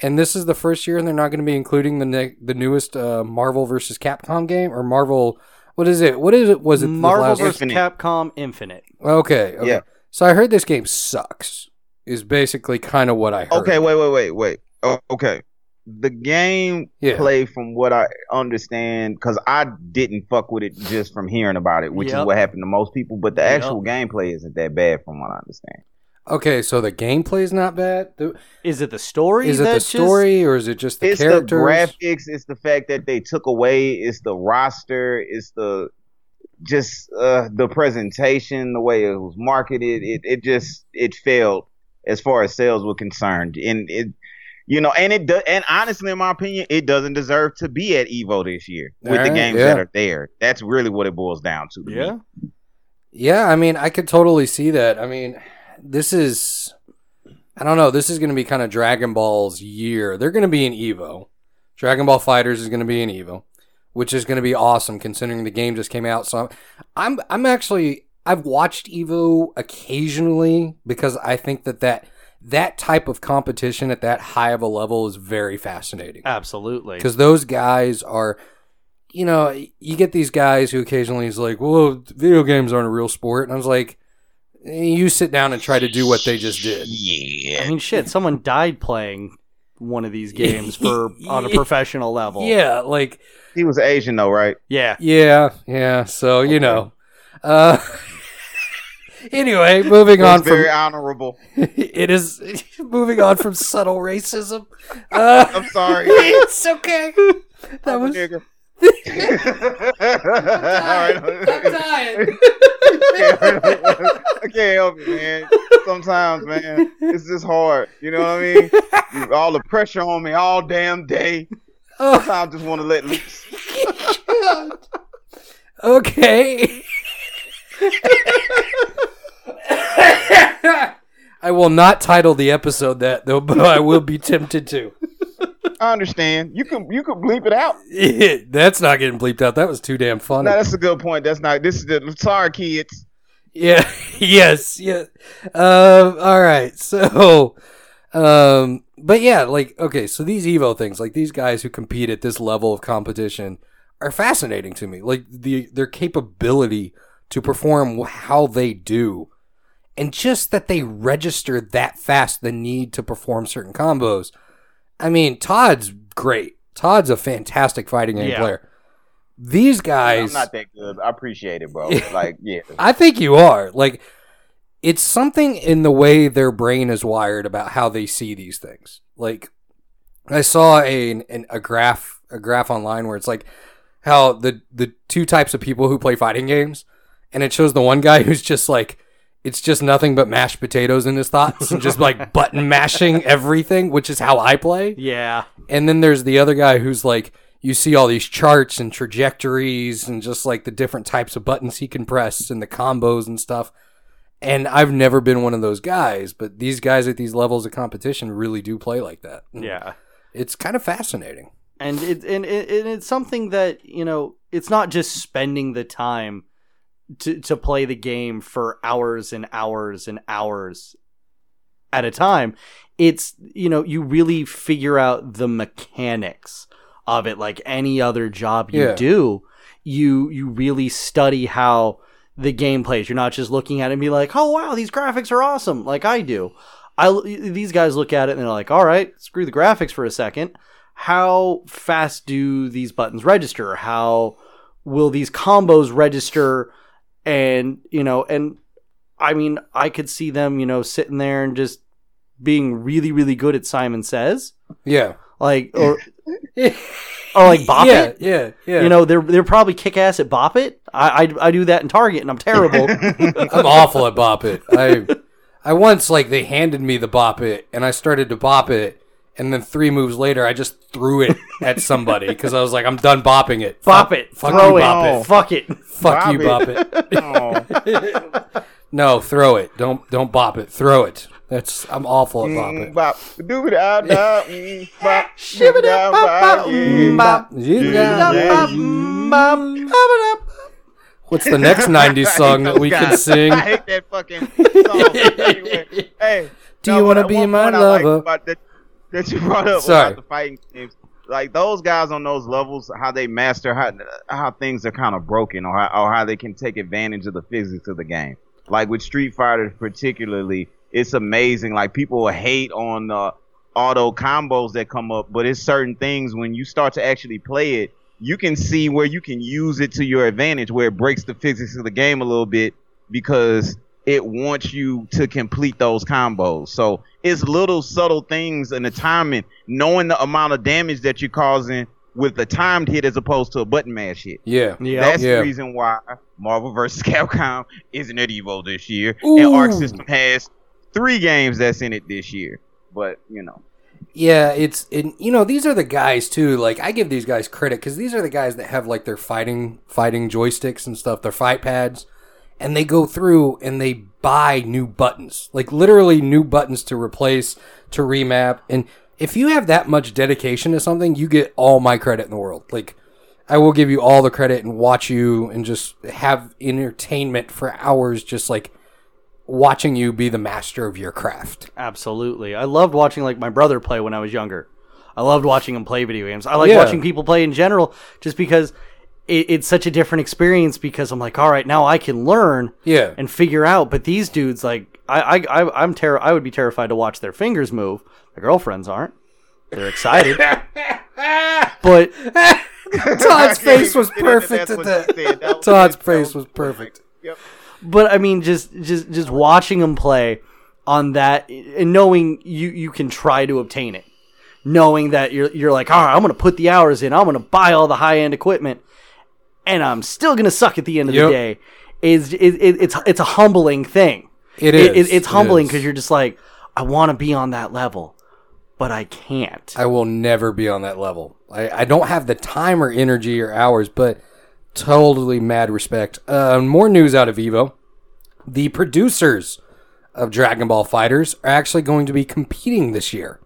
and this is the first year and they're not going to be including the ne- the newest uh, marvel versus capcom game or marvel what is it what is it was it Marvel last- vs. Capcom Infinite. Okay, okay Yeah. so i heard this game sucks is basically kind of what i heard Okay, wait, wait, wait, wait. Oh, okay. The game Yeah. play, from what I understand, because I didn't fuck with it just from hearing about it, which Yep. is what happened to most people. But the Yep. actual gameplay isn't that bad, from what I understand. okay so the gameplay is not bad The- Is it the story? is it the that just- story or is it just the it's characters the graphics. It's the fact that they took away. It's the roster. It's the just uh, the presentation, the way it was marketed. It it just it failed as far as sales were concerned, and it. You know, and it do, and honestly, in my opinion, it doesn't deserve to be at Evo this year with the games yeah. that are there. That's really what it boils down to. to me. Yeah. Yeah, I mean, I could totally see that. I mean, this is I don't know, this is going to be kind of Dragon Ball's year. They're going to be in Evo. Dragon Ball FighterZ is going to be in Evo, which is going to be awesome considering the game just came out. So I'm I'm actually I've watched Evo occasionally because I think that that that type of competition at that high of a level is very fascinating Absolutely. because those guys are you know you get these guys who occasionally is like well video games aren't a real sport and i was like you sit down and try to do what they just did Yeah. I mean, shit. Someone died playing one of these games for on a professional level. yeah like He was Asian though, right? Yeah. yeah yeah so you know uh anyway moving on was from very honorable. it is moving on from subtle racism uh I'm sorry. it's okay that I'm a was nigga. I'm dying. Can't help it, man. Sometimes, man, it's just hard. You know what I mean? You- All the pressure on me all damn day. Oh. Sometimes I just want to let loose. okay. I will not title the episode that though, but I will be tempted to. I understand. You can you can bleep it out. That's not getting bleeped out. That was too damn funny. No, that's a good point. That's not. This is the sorry, kids. Yeah. yes. Yeah. Um. All right. So, um. But yeah, like okay. So these Evo things, like these guys who compete at this level of competition, are fascinating to me. Like the their capability to perform how they do, and just that they register that fast the need to perform certain combos. I mean, Todd's great. Todd's a fantastic fighting game Yeah. player. These guys, I'm not that good. I appreciate it, bro. Like, yeah. I think you are. Like, it's something in the way their brain is wired about how they see these things. Like, I saw a an, a graph a graph online where it's like how the the two types of people who play fighting games, and it shows the one guy who's just like it's just nothing but mashed potatoes in his thoughts and just like button mashing everything, which is how I play. Yeah. And then there's the other guy who's like, you see all these charts and trajectories and just like the different types of buttons he can press and the combos and stuff. And I've never been one of those guys, but these guys at these levels of competition really do play like that. And Yeah. It's kind of fascinating. and it and, it, and it's something that you know it's not just spending the time to to play the game for hours and hours and hours at a time it's you know you really figure out the mechanics of it like any other job you Yeah. do you you really study how the game plays you're not just looking at it and be like oh wow these graphics are awesome like i do I, these guys look at it and they're like, all right, screw the graphics for a second. How fast do these buttons register? How will these combos register? And, you know, and I mean, I could see them, you know, sitting there and just being really, really good at Simon Says. Yeah. Like, or, or like Bop yeah, It. yeah, yeah. You know, they're they're probably kick ass at Bop It. I, I I do that in Target and I'm terrible. I'm awful at bop it. I I once like they handed me the bop it and I started to bop it and then three moves later I just threw it at somebody because I was like I'm done bopping it. Bop Fuck- it, Fuck throw you, it, bop it. Oh. fuck it. Fuck Bop you, it. bop it. Oh, No, throw it. Don't don't bop it. Throw it. That's I'm awful at Mm, it. bop, da, mm, bop, bop, bop, bop. What's the next '90s song that we can sing? I hate that fucking song. Anyway, hey, Do you wanna be one my point I like lover? that, that you brought up Sorry. about the fighting games. Like those guys on those levels, how they master how how things are kind of broken, or how, or how they can take advantage of the physics of the game. Like with Street Fighter, particularly, it's amazing. Like people hate on the auto combos that come up, but it's certain things when you start to actually play it, you can see where you can use it to your advantage, where it breaks the physics of the game a little bit because it wants you to complete those combos. So it's little subtle things and the timing, knowing the amount of damage that you're causing with the timed hit as opposed to a button mash hit. Yeah, Yeah. That's Yeah. the reason why Marvel vs. Capcom isn't at Evo this year, Ooh. and Arc System has three games that's in it this year. But you know, Yeah, it's and you know these are the guys too. Like I give these guys credit because these are the guys that have like their fighting fighting joysticks and stuff, their fight pads, and they go through and they buy new buttons, like literally new buttons to replace, to remap. And if you have that much dedication to something, you get all my credit in the world. Like I will give you all the credit and watch you and just have entertainment for hours, just like watching you be the master of your craft. Absolutely. I loved watching like my brother play when I was younger. I loved watching him play video games. I like Yeah. watching people play in general just because it, it's such a different experience because I'm like, all right, now I can learn Yeah. and figure out. But these dudes, like, I, I, I I'm terror. I would be terrified to watch their fingers move. The girlfriends aren't. They're excited. but Todd's face was perfect at that. you said. That was Todd's face was perfect. Yep. But I mean, just just just watching them play on that and knowing you you can try to obtain it, knowing that you're you're like, all right, I'm gonna put the hours in, I'm gonna buy all the high end equipment, and I'm still gonna suck at the end of Yep. the day. Is it, it, it's it's a humbling thing. It It- is. it's humbling because you're just like, I want to be on that level, but I can't. I will never be on that level. I, I don't have the time or energy or hours, but totally mad respect. Uh, more news out of Evo. The producers of Dragon Ball FighterZ are actually going to be competing this year,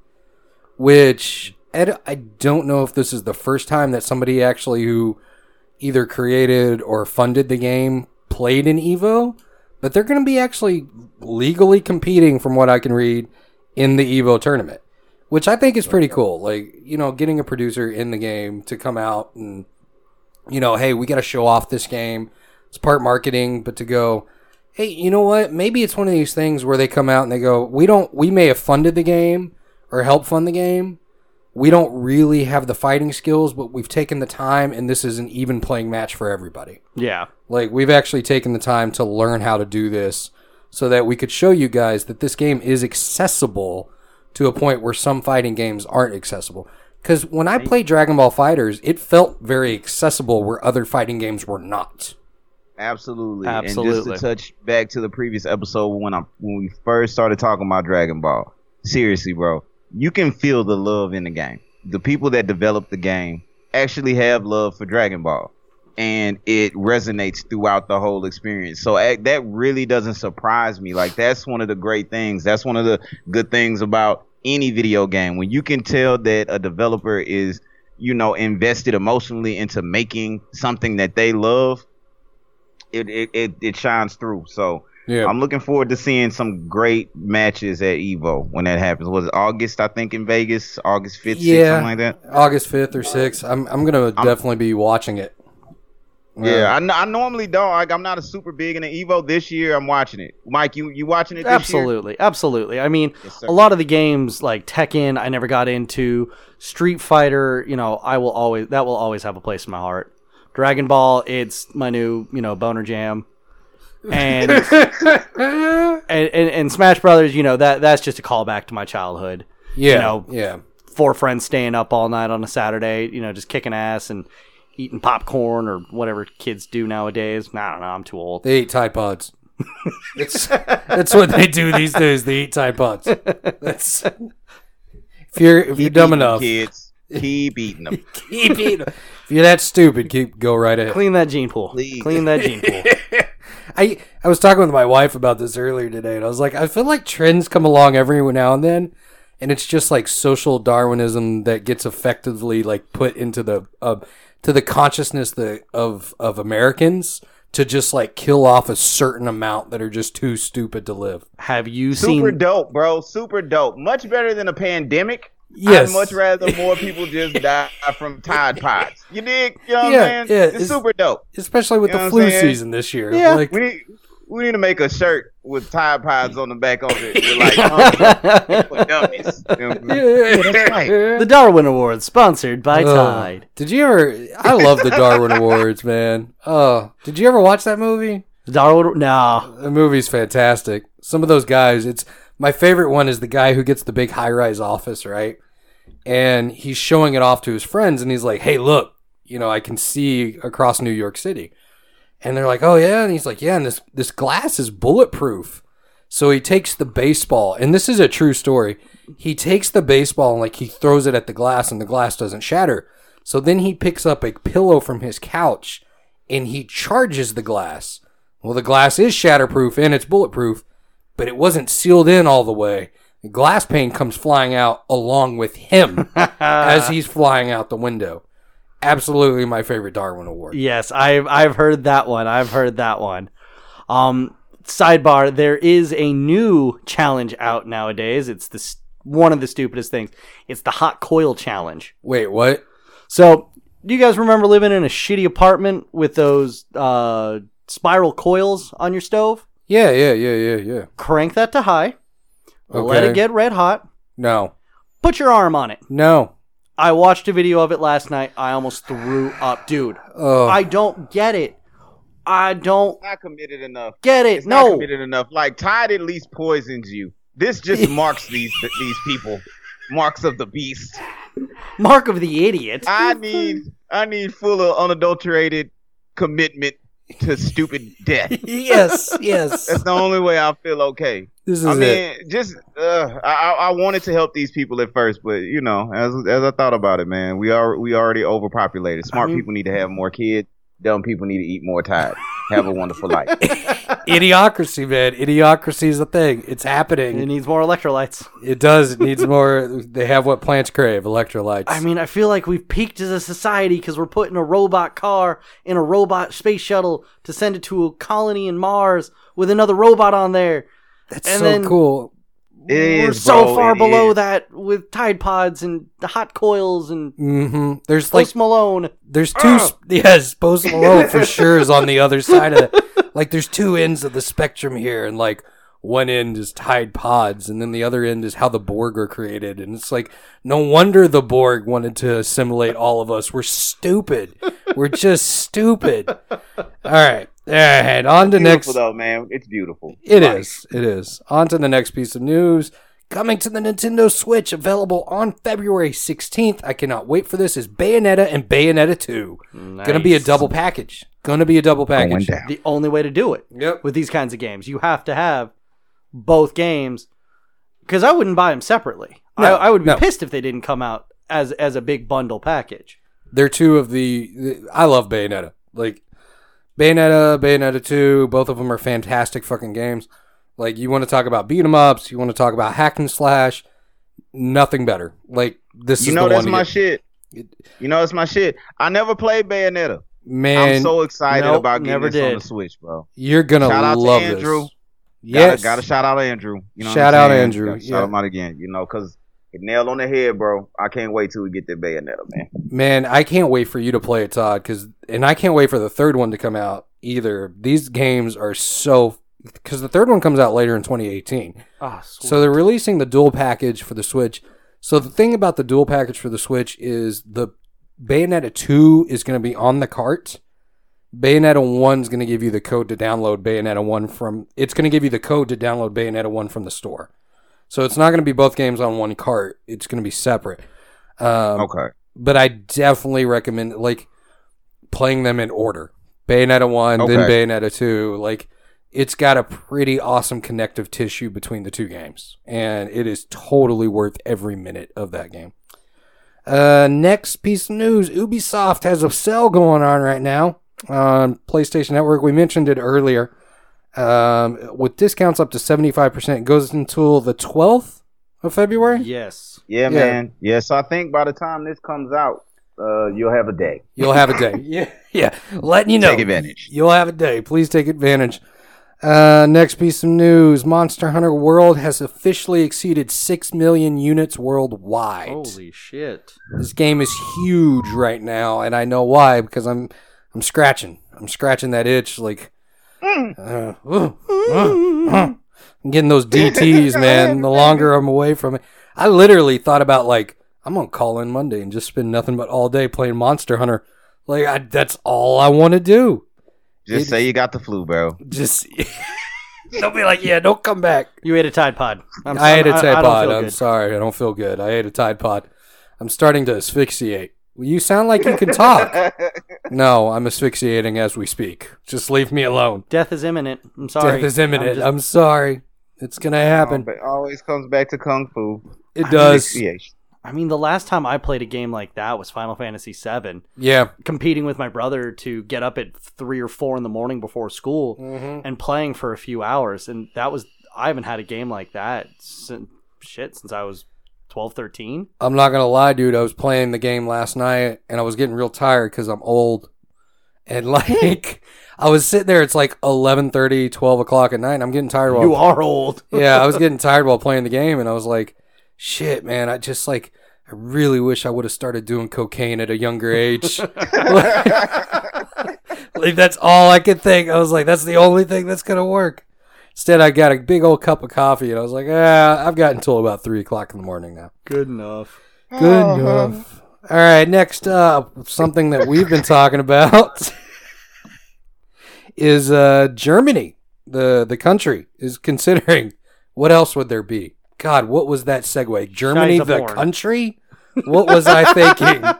which Ed, I don't know if this is the first time that somebody actually who either created or funded the game played in Evo, but they're going to be actually legally competing, from what I can read, in the Evo tournament, which I think is pretty cool. Like, you know, getting a producer in the game to come out and, you know, hey, we got to show off this game. It's part marketing, but to go, hey, you know what? Maybe it's one of these things where they come out and they go, we don't, we may have funded the game or helped fund the game. We don't really have the fighting skills, but we've taken the time, and this is an even playing match for everybody. yeah. Like we've actually taken the time to learn how to do this so that we could show you guys that this game is accessible to a point where some fighting games aren't accessible. Cuz when I played Dragon Ball FighterZ, it felt very accessible where other fighting games were not. Absolutely. Absolutely. And just to touch back to the previous episode when I when we first started talking about Dragon Ball. Seriously, bro. You can feel the love in the game. The people that developed the game actually have love for Dragon Ball. And it resonates throughout the whole experience. So that really doesn't surprise me. Like that's one of the great things. That's one of the good things about any video game. When you can tell that a developer is, you know, invested emotionally into making something that they love, it it, it, it shines through. So Yeah. I'm looking forward to seeing some great matches at Evo when that happens. Was it August? I think in Vegas, August 5th, 6th, Yeah. something like that. August 5th or 6th. I'm I'm going to definitely be watching it. Yeah, I, n- I normally don't. Like, I'm not a super big in the Evo. This year, I'm watching it. Mike, you you watching it? This Year? Absolutely, absolutely. I mean, Yes, a lot of the games like Tekken, I never got into. Street Fighter, you know, I will always that will always have a place in my heart. Dragon Ball, it's my new, you know, boner jam. And and, and, and Smash Brothers, you know, that that's just a callback to my childhood. Yeah. You know, yeah. four friends staying up all night on a Saturday, you know, just kicking ass and eating popcorn or whatever kids do nowadays. I don't know, I'm too old. They eat Tide Pods. it's that's what they do these days. They eat Tide Pods. That's if you're if you're dumb enough, kids. Keep eating them. keep eating. Them. If you're that stupid, keep go right ahead. Clean that gene pool. Please. Clean that gene pool. I I was talking with my wife about this earlier today, and I was like, I feel like trends come along every now and then, and it's just like social Darwinism that gets effectively like put into the uh, to the consciousness the, of of Americans to just like kill off a certain amount that are just too stupid to live. Have you seen Super dope, bro. Super dope. Much better than a pandemic. Yes. I'd much rather more people just die from Tide Pods. You dig? You know what Yeah, I'm saying? yeah, It's, it's- super dope. Especially with You know the flu saying? season this year. Yeah. Like, We need we need to make a shirt with Tide Pods on the back of it. With like um, for dummies. You know what I'm saying? Yeah, that's right. The Darwin Awards, sponsored by Ugh. Tide. Did you ever? I love the Darwin Awards, man. Oh, did you ever watch that movie? The Darwin, no. The movie's fantastic. Some of those guys, it's my favorite one is the guy who gets the big high rise office, right? And he's showing it off to his friends, and he's like, "Hey, look, you know, I can see across New York City." And they're like, "Oh yeah," and he's like, "Yeah, and this this glass is bulletproof." So he takes the baseball, and this is a true story. He takes the baseball and like he throws it at the glass, and the glass doesn't shatter. So then he picks up a pillow from his couch and he charges the glass. Well, the glass is shatterproof and it's bulletproof, but it wasn't sealed in all the way. The glass pane comes flying out along with him as he's flying out the window. Absolutely my favorite Darwin Award. Yes, I've I've heard that one. I've heard that one. Um, sidebar: There is a new challenge out nowadays. It's the st- one of the stupidest things. It's the hot coil challenge. Wait, what? So, do you guys remember living in a shitty apartment with those uh, spiral coils on your stove? Yeah, yeah, yeah, yeah, yeah. Crank that to high. Let it get red hot. No. Put your arm on it. No. I watched a video of it last night. I almost threw up, dude. Oh. I don't get it. I don't Not committed enough. get it. It's not no. committed enough. Like Tide at least poisons you. This just marks these these people. Marks of the beast. Mark of the idiot. I need I need full of unadulterated commitment to stupid death. yes, yes. That's the only way I feel okay. This is I it. mean, just uh, I I I wanted to help these people at first, but you know, as as I thought about it, man, we are we already overpopulated. Smart I mean- people need to have more kids. Dumb people need to eat more Tide. Have a wonderful life. Idiocracy, man. Idiocracy is a thing. It's happening. It needs more electrolytes. It does. It needs more. They have what plants crave: electrolytes. I mean, I feel like we've peaked as a society because we're putting a robot car in a robot space shuttle to send it to a colony in Mars with another robot on there. That's and so then- cool. It we're is, so bro, far it below is. that with Tide Pods and the hot coils and hmm There's like Malone. there's two. sp- Yes, Post Malone for sure is on the other side of it. Like there's two ends of the spectrum here, and like one end is Tide Pods, and then the other end is how the Borg were created. And it's like no wonder the Borg wanted to assimilate all of us. We're stupid. We're just stupid. All right. All right. On to next. Beautiful though, man. It's beautiful. It Like, is. It is. On to the next piece of news. Coming to the Nintendo Switch, available on February 16th. I cannot wait for this. Is Bayonetta and Bayonetta 2. Gonna be a double package. Gonna be a double package. The only way to do it Yep. with these kinds of games, you have to have both games. Because I wouldn't buy them separately. No, I, I would be no. pissed if they didn't come out as as a big bundle package. They're two of the, the. I love Bayonetta. Like Bayonetta, Bayonetta 2. Both of them are fantastic fucking games. Like you want to talk about beat 'em ups. You want to talk about hack and slash. Nothing better. Like this You is know the that's one. my to get. shit. You know that's my shit. I never played Bayonetta. Man, I'm so excited Nope, about getting never this on the Switch, bro. you're gonna Shout out to love Andrew. this. Gotta, gotta shout out to Andrew. You know what Shout I'm out saying? Andrew, Gotta yeah. Shout him out again. You know, cause it nailed on the head, bro. I can't wait till we get that Bayonetta, man. Man, I can't wait for you to play it, Todd. Because and I can't wait for the third one to come out either. These games are so because the third one comes out later in 2018. Oh, ah, So they're releasing the dual package for the Switch. So the thing about the dual package for the Switch is the Bayonetta 2 is going to be on the cart. Bayonetta 1 is going to give you the code to download Bayonetta 1 from it's going to give you the code to download Bayonetta 1 from the store. So it's not going to be both games on one cart. It's going to be separate. Um, Okay. but I definitely recommend like playing them in order. Bayonetta one, then Bayonetta two. Like it's got a pretty awesome connective tissue between the two games, and it is totally worth every minute of that game. Uh, next piece of news: Ubisoft has a sale going on right now on PlayStation Network. We mentioned it earlier. Um, with discounts up to 75%, it goes until the 12th of February. Yes. Yeah, Yeah. man. Yeah, so I think by the time this comes out, uh, you'll have a day. You'll have a day. yeah, yeah. Letting you know. Take advantage. You'll have a day. Please take advantage. Uh, next piece of news: Monster Hunter World has officially exceeded six million units worldwide. Holy shit. This game is huge right now, and I know why because I'm I'm scratching. I'm scratching that itch like. I'm getting those DTs, man. The longer I'm away from it, I literally thought about like I'm gonna call in Monday and just spend nothing but all day playing Monster Hunter. Like I, that's all I want to do. Just It- say you got the flu, bro. Just they'll be like, yeah, don't come back. You ate a Tide Pod. I'm, I ate a I'm- Tide I Pod. feel I'm good. sorry, I don't feel good. I ate a Tide Pod. I'm starting to asphyxiate. Well, you sound like you can talk. no, I'm asphyxiating as we speak. Just leave me alone. Death is imminent. I'm sorry. Death is imminent. I'm I'm, sorry. It's gonna happen. But always comes back to kung fu. it does. Asphyxiation. I mean, the last time I played a game like that was Final Fantasy VII, Yeah. competing with my brother to get up at three or four in the morning before school Mm-hmm. and playing for a few hours. And that was, I haven't had a game like that since, shit, since I was 12, 13. I'm not gonna lie, dude. I was playing the game last night and I was getting real tired because I'm old. And like, I was sitting there. It's like 11:30, 12 o'clock at night. And I'm getting tired. While You are old. yeah, I was getting tired while playing the game, and I was like, "Shit, man! I just like, I really wish I would have started doing cocaine at a younger age." like that's all I could think. I was like, "That's the only thing that's gonna work." Instead, I got a big old cup of coffee, and I was like, "Ah, I've got until about three o'clock in the morning now." Good enough. Good enough. All right, next up, something that we've been talking about is uh, Germany. The the country is considering. What else would there be? God, what was that segue? Germany, the porn. country. What was I thinking?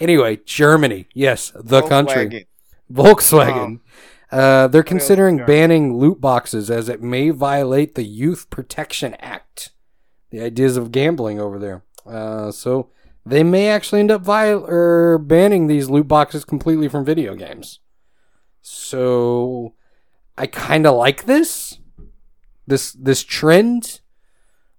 Anyway, Germany. Yes, the country. Volkswagen. Volkswagen. Uh, they're considering Germany? banning loot boxes as it may violate the Youth Protection Act. The ideas of gambling over there. Uh, so they may actually end up viol- or banning these loot boxes completely from video games. So I kind of like this. This this trend.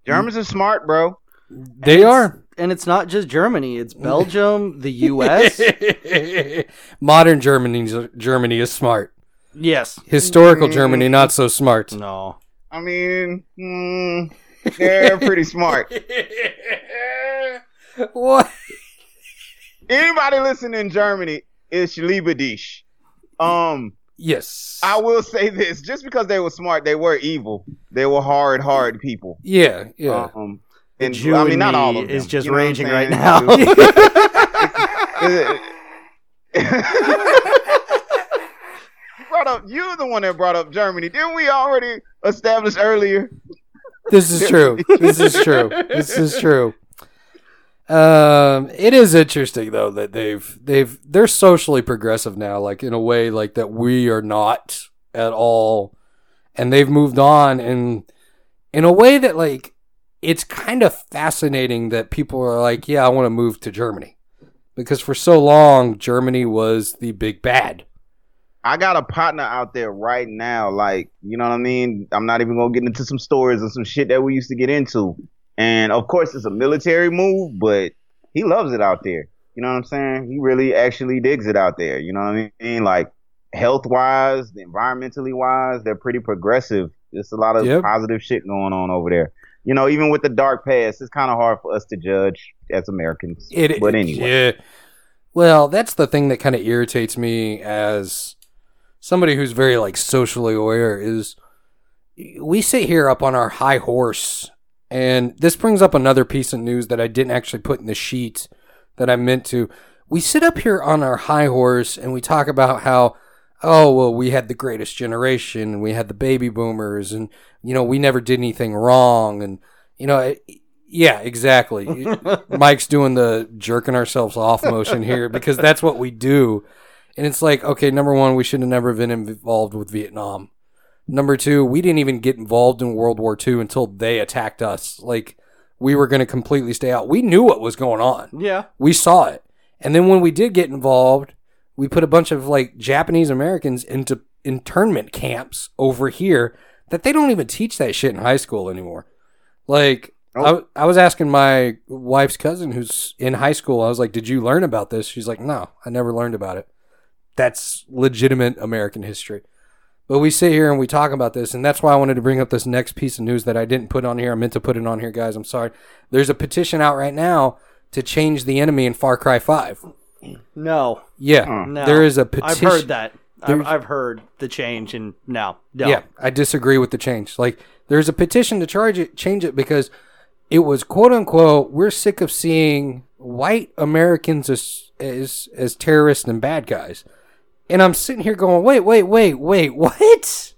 Germans are smart, bro. They it's- are. And it's not just Germany, it's Belgium, the US. Modern Germany Germany is smart. Yes. Historical Germany not so smart. No. I mean, mm, they're pretty smart. what? Anybody listening in Germany is Liebe. Um, Yes. I will say this: just because they were smart, they were evil. They were hard, hard people. yeah, yeah. Um, and Jew I mean, in not me all of them. is just you know raging right now. Brought up you're the one that brought up Germany. Didn't we already establish earlier? this is true. This is true. This is true. Um, it is interesting though that they've they've they're socially progressive now, like in a way like that we are not at all, and they've moved on and in a way that like it's kind of fascinating that people are like, yeah, I want to move to Germany because for so long Germany was the big bad. I got a partner out there right now, like, you know what I mean? I'm not even gonna get into some stories and some shit that we used to get into. And of course it's a military move, but he loves it out there. You know what I'm saying? He really actually digs it out there. You know what I mean? Like health wise, environmentally wise, they're pretty progressive. There's a lot of Yep. positive shit going on over there. You know, even with the dark past, it's kind of hard for us to judge as Americans. It, but anyway, yeah. Well, that's the thing that kind of irritates me as somebody who's very like socially aware is we sit here up on our high horse and this brings up another piece of news that I didn't actually put in the sheet that I meant to. We sit up here on our high horse and we talk about how oh well we had the greatest generation and we had the baby boomers and you know we never did anything wrong and you know it, yeah exactly Mike's doing the jerking ourselves off motion here because that's what we do. And it's like, okay, number one, we should have never been involved with Vietnam. Number two, we didn't even get involved in World War II until they attacked us. Like, we were going to completely stay out. We knew what was going on. Yeah. We saw it. And then when we did get involved, we put a bunch of like Japanese Americans into internment camps over here that they don't even teach that shit in high school anymore. Like, oh. I, I was asking my wife's cousin who's in high school, I was like, Did you learn about this? She's like, No, I never learned about it. That's legitimate American history. But we sit here and we talk about this, and that's why I wanted to bring up this next piece of news that I didn't put on here. I meant to put it on here, guys. I'm sorry. There's a petition out right now to change the enemy in Far Cry 5. No, Yeah, mm. no. there is a I've petition. heard that. I've, I've heard the change, and no, no. Yeah, I disagree with the change. Like, there's a petition to charge it, change it because it was quote unquote. We're sick of seeing white Americans as as as terrorists and bad guys, and I'm sitting here going, wait, wait, wait, wait, what?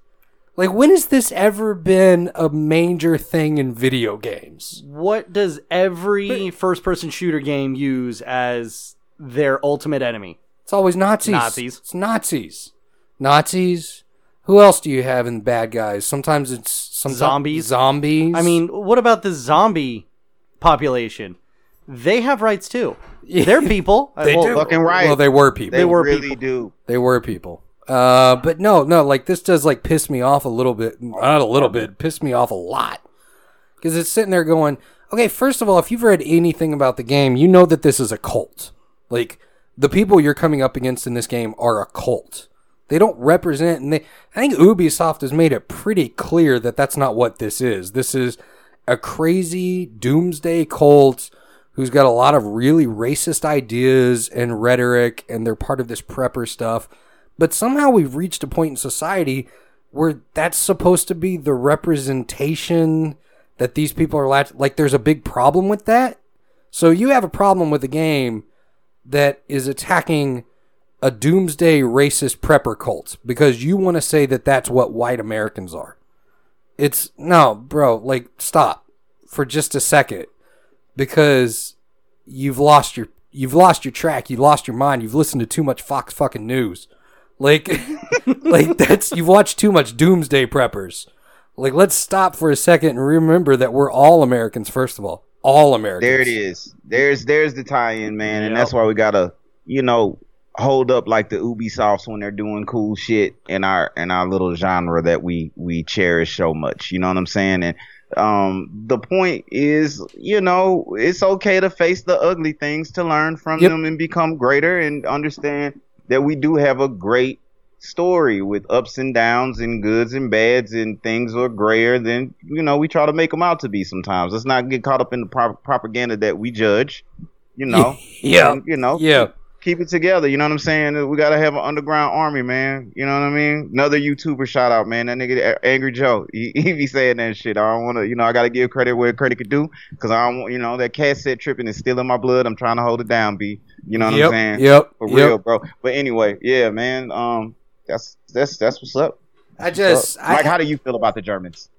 Like, when has this ever been a major thing in video games? What does every first-person shooter game use as their ultimate enemy? It's always Nazis. Nazis. It's Nazis. Nazis. Who else do you have in bad guys? Sometimes it's some Zombies. Zombies. I mean, what about the zombie population? They have rights too. They're people. they Well, do. fucking right. Well, they were people. They, were really people. do. They were people. Uh, but no, no, like this does like piss me off a little bit. Not a little bit, piss me off a lot. Because it's sitting there going, okay, first of all, if you've read anything about the game, you know that this is a cult. Like the people you're coming up against in this game are a cult. They don't represent, and they. I think Ubisoft has made it pretty clear that that's not what this is. This is a crazy doomsday cult who's got a lot of really racist ideas and rhetoric, and they're part of this prepper stuff. But somehow we've reached a point in society where that's supposed to be the representation that these people are lat- like. There's a big problem with that. So you have a problem with a game that is attacking a doomsday racist prepper cult because you want to say that that's what white Americans are. It's no, bro, like stop for just a second because you've lost your you've lost your track, you lost your mind, you've listened to too much Fox fucking news. Like like that's you've watched too much doomsday preppers. Like let's stop for a second and remember that we're all Americans first of all. All Americans. There it is. There's there's the tie-in, man, and that's why we gotta, you know, hold up like the Ubisofts when they're doing cool shit in our in our little genre that we we cherish so much. You know what I'm saying? And um, the point is, you know, it's okay to face the ugly things to learn from Yep. them and become greater and understand that we do have a great story with ups and downs and goods and bads and things are grayer than you know we try to make them out to be sometimes let's not get caught up in the pro- propaganda that we judge you know Yeah. And, you know Yeah. Keep it together you know what i'm saying we gotta have an underground army man you know what i mean another youtuber shout out man that nigga angry joe he, he be saying that shit i don't want to you know i gotta give credit where credit could do because i don't want you know that cassette tripping is still in my blood i'm trying to hold it down b you know what yep. i'm saying Yep. for yep. real bro but anyway yeah man um that's that's that's what's up I just uh, Mike, I, how do you feel about the Germans?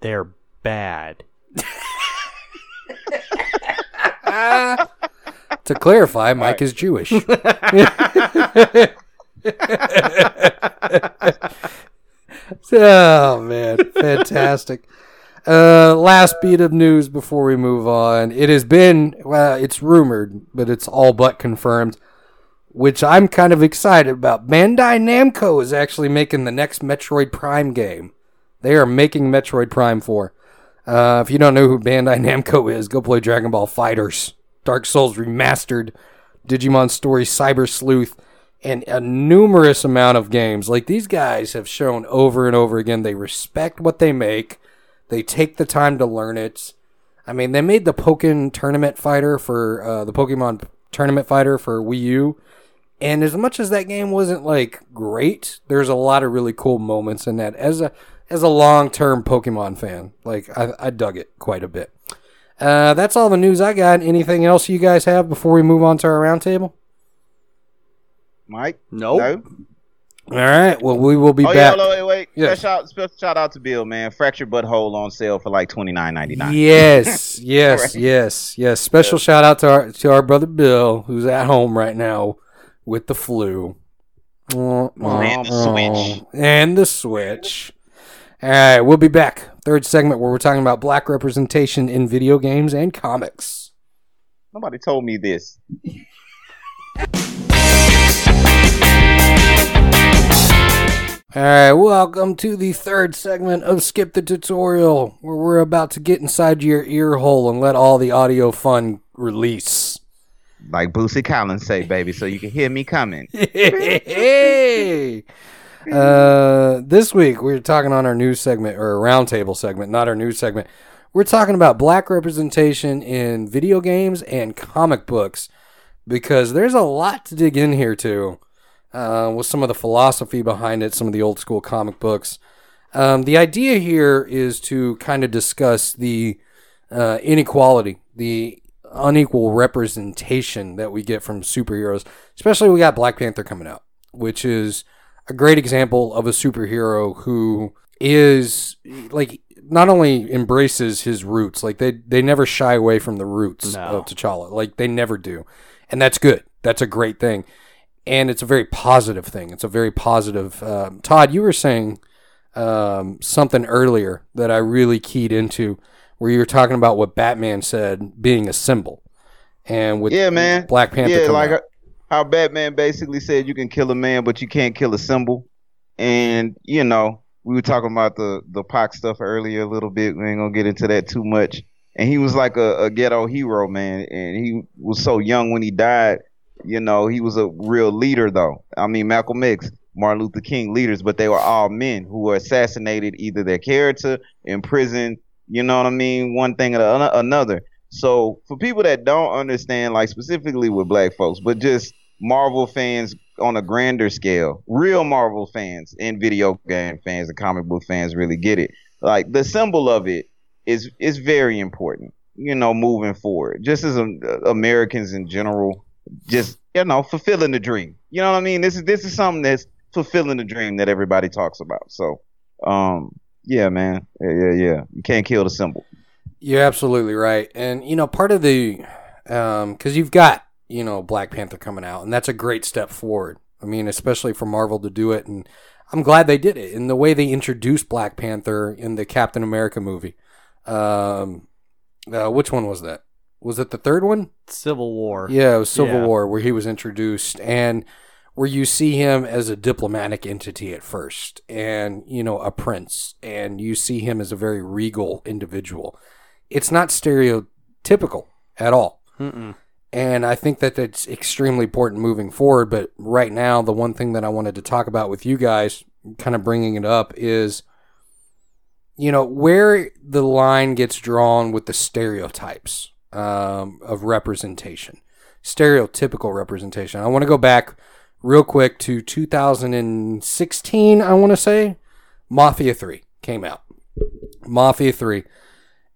They're bad. to clarify, Mike is Jewish. oh man, fantastic. Uh, last beat of news before we move on. It has been well, it's rumored, but it's all but confirmed, which I'm kind of excited about. Bandai Namco is actually making the next Metroid Prime game. They are making Metroid Prime 4. Uh, if you don't know who Bandai Namco is, go play Dragon Ball FighterZ, Dark Souls Remastered, Digimon Story, Cyber Sleuth, and a numerous amount of games. Like these guys have shown over and over again, they respect what they make. They take the time to learn it. I mean, they made the Pokken Tournament Fighter for uh, the Pokemon Tournament Fighter for Wii U. And as much as that game wasn't like great, there's a lot of really cool moments in that. As a as a long term Pokemon fan, like I, I dug it quite a bit. Uh, that's all the news I got. Anything else you guys have before we move on to our roundtable? Mike? Nope. No? All right. Well, we will be Oh back. yeah, wait, wait, wait. Yes. Special, out, special shout out to Bill, man. Fractured butthole on sale for like twenty nine ninety nine. Yes, yes, Right. yes, yes. Special shout out to our to our brother Bill, who's at home right now with the flu. And the Switch. And the switch. All right, we'll be back. Third segment where we're talking about black representation in video games and comics. Nobody told me this. All right, welcome to the third segment of Skip the Tutorial, where we're about to get inside your ear hole and let all the audio fun release. Like Bootsy Collins say, baby, so you can hear me coming. hey! Uh, this week we're talking on our news segment or a roundtable segment, not our news segment. We're talking about black representation in video games and comic books because there's a lot to dig in here too. Uh, with some of the philosophy behind it, some of the old school comic books. Um, the idea here is to kind of discuss the uh, inequality, the unequal representation that we get from superheroes. Especially, we got Black Panther coming out, which is a great example of a superhero who is like not only embraces his roots, like they they never shy away from the roots No. of T'Challa, like they never do, and that's good. That's a great thing, and it's a very positive thing. It's a very positive. Um, Todd, you were saying um, something earlier that I really keyed into, where you were talking about what Batman said being a symbol, and with Yeah, man. Black Panther. Yeah, like out. How Batman basically said you can kill a man, but you can't kill a symbol. And you know, we were talking about the the Pac stuff earlier a little bit. We ain't gonna get into that too much. And he was like a, a ghetto hero, man. And he was so young when he died. You know, he was a real leader, though. I mean, Malcolm X, Martin Luther King, leaders, but they were all men who were assassinated, either their character, in prison. You know what I mean? One thing or another. So for people that don't understand, like specifically with black folks, but just Marvel fans on a grander scale, real Marvel fans and video game fans and comic book fans really get it. Like the symbol of it is is very important. You know, moving forward, just as um, Americans in general, just you know, fulfilling the dream. You know what I mean? This is this is something that's fulfilling the dream that everybody talks about. So, um, yeah, man, yeah, yeah, yeah. You can't kill the symbol. You're absolutely right. And, you know, part of the, because you've got, you know, Black Panther coming out, and that's a great step forward. I mean, especially for Marvel to do it. And I'm glad they did it. And the way they introduced Black Panther in the Captain America movie. Um, uh, which one was that? Was it the third one? Civil War. Yeah, it was Civil Yeah. War where he was introduced and where you see him as a diplomatic entity at first and, you know, a prince and you see him as a very regal individual. It's not stereotypical at all. Mm-mm. And I think that that's extremely important moving forward. But right now, the one thing that I wanted to talk about with you guys, kind of bringing it up, is you know where the line gets drawn with the stereotypes um, of representation, stereotypical representation. I want to go back real quick to 2016. I want to say Mafia Three came out. Mafia Three,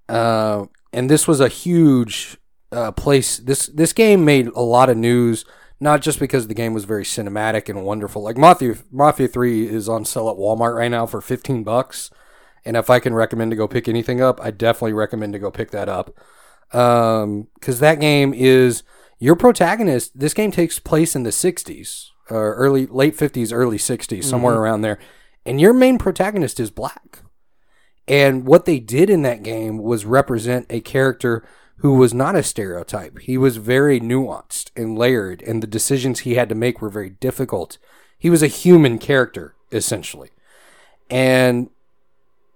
uh, and this was a huge uh, place. This this game made a lot of news, not just because the game was very cinematic and wonderful. Like Mafia Mafia Three is on sale at Walmart right now for fifteen bucks, and if I can recommend to go pick anything up, I definitely recommend to go pick that up. Um, because that game is your protagonist. This game takes place in the '60s or early late '50s, early '60s, somewhere around there, and your main protagonist is black. And what they did in that game was represent a character who was not a stereotype. He was very nuanced and layered, and the decisions he had to make were very difficult. He was a human character, essentially. And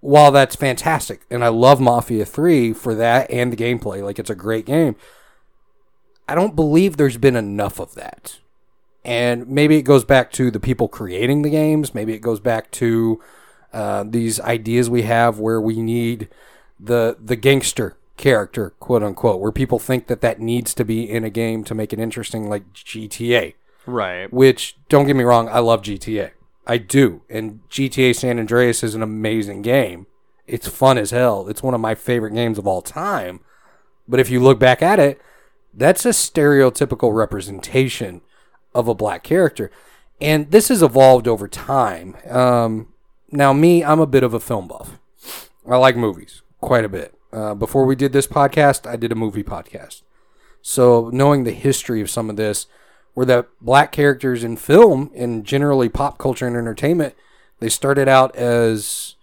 while that's fantastic, and I love Mafia 3 for that and the gameplay, like it's a great game, I don't believe there's been enough of that. And maybe it goes back to the people creating the games, maybe it goes back to uh, these ideas we have where we need the the gangster character, quote unquote, where people think that that needs to be in a game to make it interesting, like GTA. Right. Which don't get me wrong, I love GTA, I do, and GTA San Andreas is an amazing game. It's fun as hell. It's one of my favorite games of all time. But if you look back at it, that's a stereotypical representation of a black character. And this has evolved over time. Um, now, me, I'm a bit of a film buff. I like movies quite a bit. Uh, before we did this podcast, I did a movie podcast. So, knowing the history of some of this, where the black characters in film and generally pop culture and entertainment, they started out as,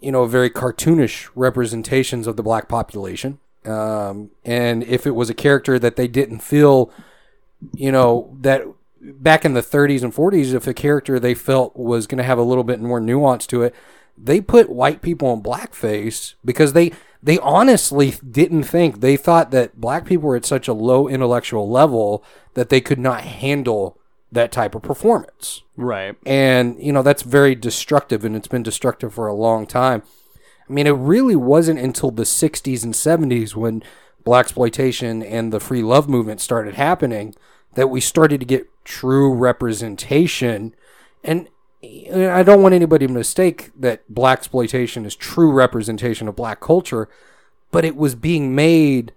you know, very cartoonish representations of the black population. Um, and if it was a character that they didn't feel, you know, that back in the 30s and 40s, if a character they felt was going to have a little bit more nuance to it, they put white people in blackface because they they honestly didn't think they thought that black people were at such a low intellectual level that they could not handle that type of performance. Right. And, you know, that's very destructive and it's been destructive for a long time. I mean, it really wasn't until the 60s and 70s when blaxploitation and the free love movement started happening that we started to get true representation. And I don't want anybody to mistake that blaxploitation is true representation of black culture, but it was being made,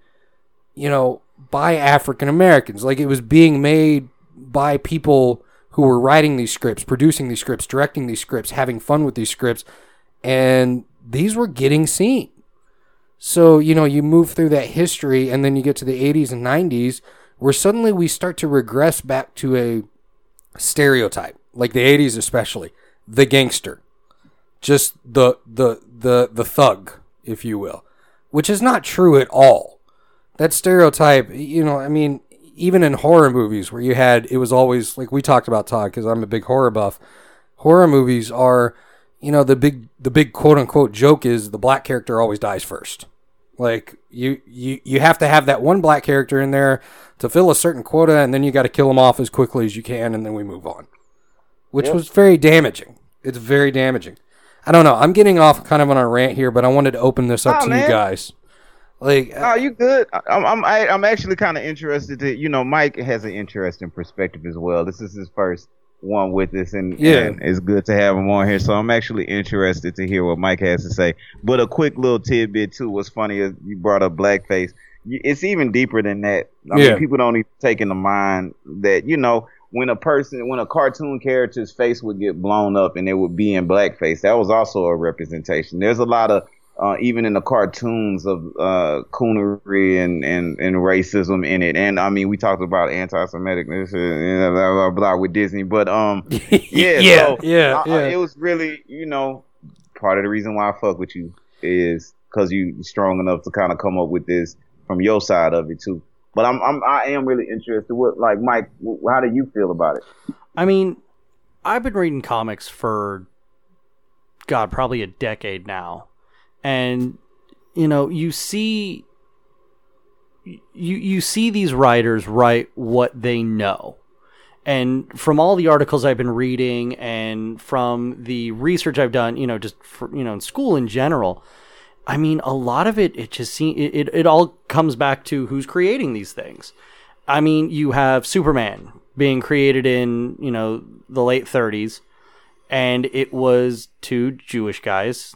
you know, by African Americans. Like it was being made by people who were writing these scripts, producing these scripts, directing these scripts, having fun with these scripts, and these were getting seen. So, you know, you move through that history and then you get to the 80s and 90s where suddenly we start to regress back to a stereotype, like the 80s especially, the gangster. Just the the the the thug, if you will, which is not true at all. That stereotype, you know, I mean, even in horror movies where you had it was always like we talked about Todd because I'm a big horror buff. Horror movies are, you know, the big the big quote unquote joke is the black character always dies first. Like you you you have to have that one black character in there to fill a certain quota, and then you got to kill them off as quickly as you can, and then we move on. Which was very damaging. It's very damaging. I don't know. I'm getting off kind of on a rant here, but I wanted to open this up Oh, to you guys. Like, Oh, you good? I- I'm I'm I, I'm actually kind of interested to you know Mike has an interesting perspective as well. This is his first one with us, and Yeah. and it's good to have him on here. So I'm actually interested to hear what Mike has to say. But a quick little tidbit too. What's funny is you brought up blackface. It's even deeper than that. I Yeah. mean, people don't even take into mind that you know when a person, when a cartoon character's face would get blown up and it would be in blackface, that was also a representation. There's a lot of uh, even in the cartoons of uh, coonery and, and, and racism in it. And I mean, we talked about anti-Semiticness and blah, blah, blah with Disney, but um, yeah, Yeah, so yeah, I- I- yeah. it was really, you know, part of the reason why I fuck with you is because you strong enough to kind of come up with this from your side of it too. But I'm, I'm I am really interested. What like Mike? How do you feel about it? I mean, I've been reading comics for God, probably a decade now. And you know, you see you you see these writers write what they know. And from all the articles I've been reading and from the research I've done, you know, just for, you know, in school in general, I mean, a lot of it, it just seems, it, it, it all comes back to who's creating these things. I mean, you have Superman being created in, you know, the late 30s, and it was two Jewish guys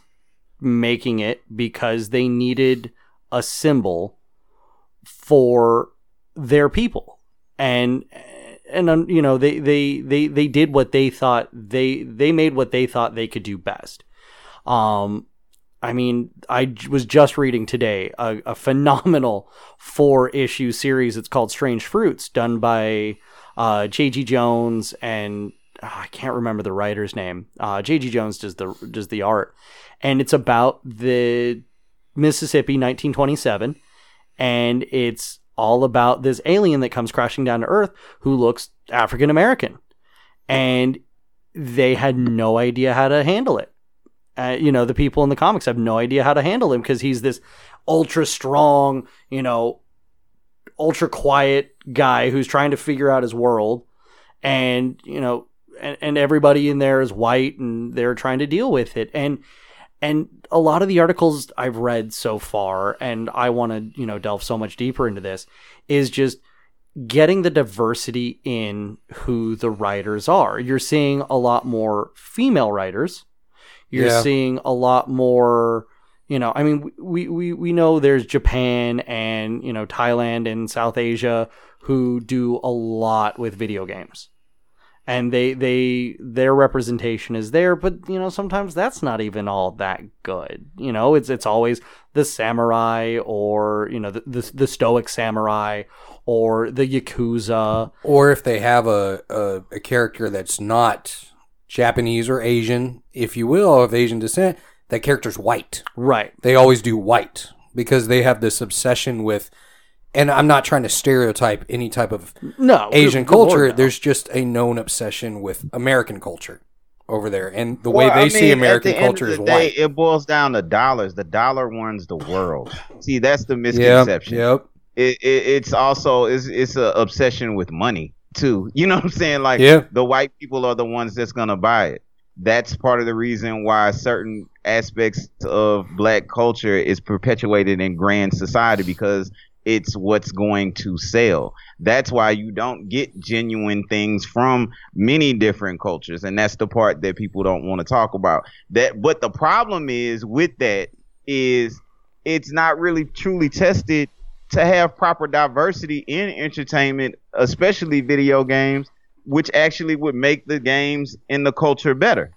making it because they needed a symbol for their people. And and um, you know, they they they they did what they thought they they made what they thought they could do best. Um I mean, I was just reading today a, a phenomenal four issue series. It's called Strange Fruits, done by uh, J.G. Jones and ah, I can't remember the writer's name. Uh, J.G. Jones does the does the art, and it's about the Mississippi 1927, and it's all about this alien that comes crashing down to Earth who looks African American, and they had no idea how to handle it uh, you know, the people in the comics have no idea how to handle him because he's this ultra strong, you know, ultra quiet guy who's trying to figure out his world. And, you know, and, and everybody in there is white and they're trying to deal with it. And, and a lot of the articles I've read so far, and I want to, you know, delve so much deeper into this, is just getting the diversity in who the writers are. You're seeing a lot more female writers you're Yeah. seeing a lot more you know i mean we, we we know there's japan and you know thailand and south asia who do a lot with video games. And they they their representation is there but you know sometimes that's not even all that good. You know it's it's always the samurai or you know the the, the stoic samurai or the yakuza. Or if they have a, a, a character that's not Japanese or Asian, if you will, of Asian descent, that character's white. right They always do white because they have this obsession with and I'm not trying to stereotype any type of No, Asian good- good lord, culture. no. There's just a known obsession with American culture over there, and the way they I see mean, American at the end culture of is day, white. It boils down to dollars. The dollar runs the world. See, that's the misconception. yep, It, it, it's also it's it's a obsession with money too. You know what I'm saying? Like Yeah. the white people are the ones that's gonna buy it. That's part of the reason why certain aspects of black culture is perpetuated in grand society because it's what's going to sell. That's why you don't get genuine things from many different cultures, and that's the part that people don't want to talk about. That, but the problem is with that is it's not really truly tested to have proper diversity in entertainment, especially video games, which actually would make the games and the culture better.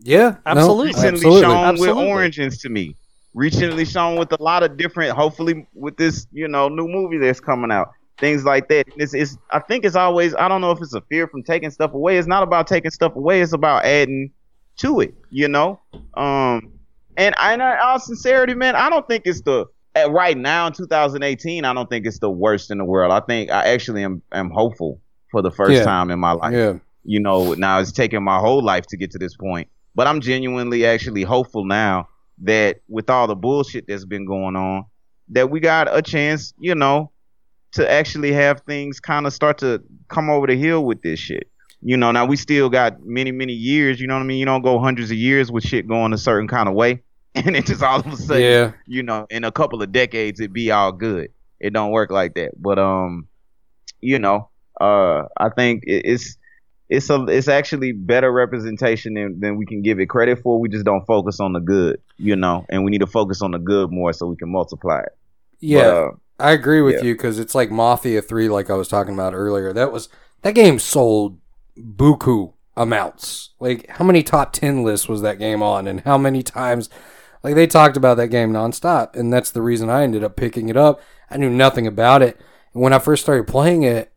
yeah, no, Absolutely. Recently absolutely. shown Absolutely. with Origins to me. Recently shown with a lot of different, hopefully with this, you know, new movie that's coming out. Things like that. This is I think it's always I don't know if it's a fear from taking stuff away. It's not about taking stuff away, it's about adding to it, you know? Um and I in all sincerity, man, I don't think it's the at right now in 2018, I don't think it's the worst in the world. I think I actually am am hopeful for the first Yeah. time in my life Yeah, you know, now it's taken my whole life to get to this point. But I'm genuinely actually hopeful now that with all the bullshit that's been going on, that we got a chance, you know, to actually have things kind of start to come over the hill with this shit. You know, now we still got many, many years, you know what I mean? You don't go hundreds of years with shit going a certain kind of way. And it just all of a sudden, yeah, you know, in a couple of decades it be all good. It don't work like that. But um, you know, uh, I think it, it's it's a it's actually better representation than, than we can give it credit for. We just don't focus on the good, you know, and we need to focus on the good more so we can multiply it. yeah. But, uh, I agree with yeah. you because it's like Mafia Three, like I was talking about earlier. That was that game sold buku amounts. Like how many top ten lists was that game on, and how many times? Like they talked about that game nonstop, and that's the reason I ended up picking it up. I knew nothing about it, and when I first started playing it,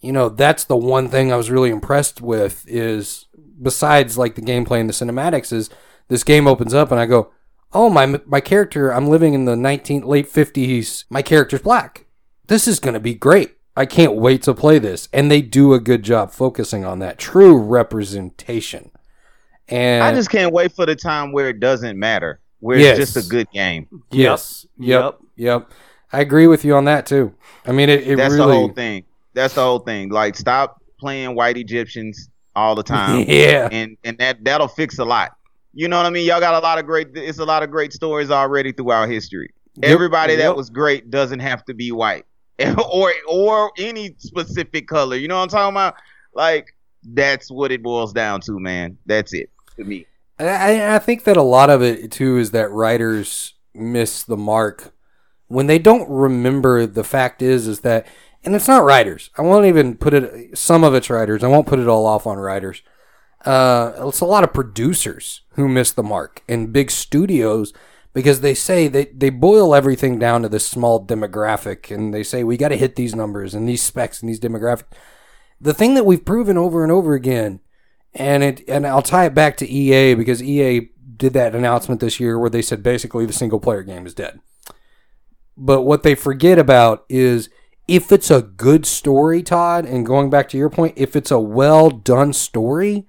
you know, that's the one thing I was really impressed with. Is besides like the gameplay and the cinematics, is this game opens up and I go, oh my my character i'm living in the 19 late 50s my character's black. This is going to be great. I can't wait to play this. And they do a good job focusing on that true representation. And I just can't wait for the time where it doesn't matter, where Yes. it's just a good game. yes yep yep i agree with you on that too i mean it, it That's really the whole thing. That's the whole thing. Like, stop playing white Egyptians all the time. yeah and and that that'll fix a lot. You know what I mean? Y'all got a lot of great. It's a lot of great stories already throughout history. Yep. Everybody Yep. that was great doesn't have to be white or or any specific color. You know what I'm talking about? Like that's what it boils down to, man. That's it to me. I, I- think that a lot of it too is that writers miss the mark when they don't remember. The fact is, is that, and it's not writers. I won't even put it. Some of it's writers. I won't put it all off on writers. Uh, it's a lot of producers who miss the mark and big studios because they say they, they boil everything down to this small demographic and they say we got to hit these numbers and these specs and these demographics. The thing that we've proven over and over again and it and I'll tie it back to EA because EA did that announcement this year where they said basically the single player game is dead. But what they forget about is if it's a good story, Todd, and going back to your point, if it's a well done story,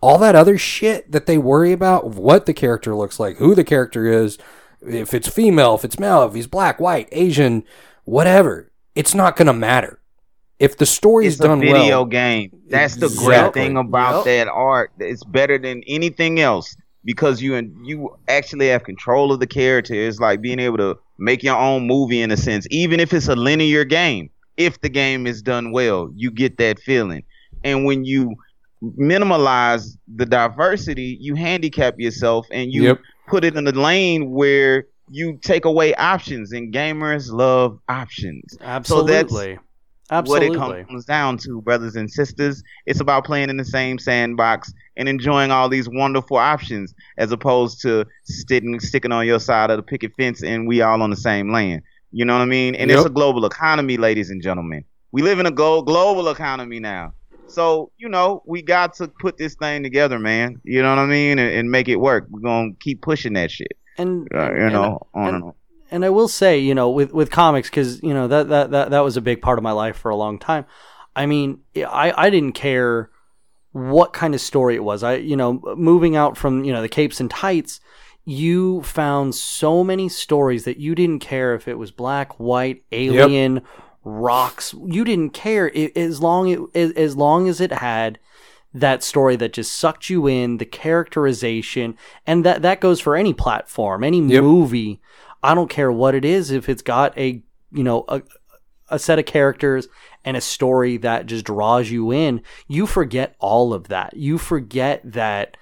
all that other shit that they worry about, what the character looks like, who the character is, if it's female, if it's male, if he's black, white, Asian, whatever, it's not going to matter. If the story is It's a video well, game. That's the great thing about Yep. that art. It's better than anything else because you and you actually have control of the character. It's like being able to make your own movie in a sense, even if it's a linear game. If the game is done well, you get that feeling. And when you minimalize the diversity, you handicap yourself and you Yep. put it in a lane where you take away options and gamers love options Absolutely. Absolutely. what it comes down to, brothers and sisters. It's about playing in the same sandbox and enjoying all these wonderful options, as opposed to sticking sticking on your side of the picket fence and we all on the same land. You know what I mean? And it's a global economy, ladies and gentlemen. We live in a glo- global economy now. So, you know, we got to put this thing together, man. You know what I mean? And, and make it work. We're going to keep pushing that shit. and Uh, you and- know, on and- and on. And I will say, you know, with with comics, because you know that, that that that was a big part of my life for a long time. I mean, I I didn't care what kind of story it was. I you know, moving out from you know the capes and tights, you found so many stories that you didn't care if it was black, white, alien, rocks. You didn't care it, as long it as, as long as it had that story that just sucked you in, the characterization, and that that goes for any platform, any Yep. movie. I don't care what it is if it's got a you know a a set of characters and a story that just draws you in. You forget all of that. You forget that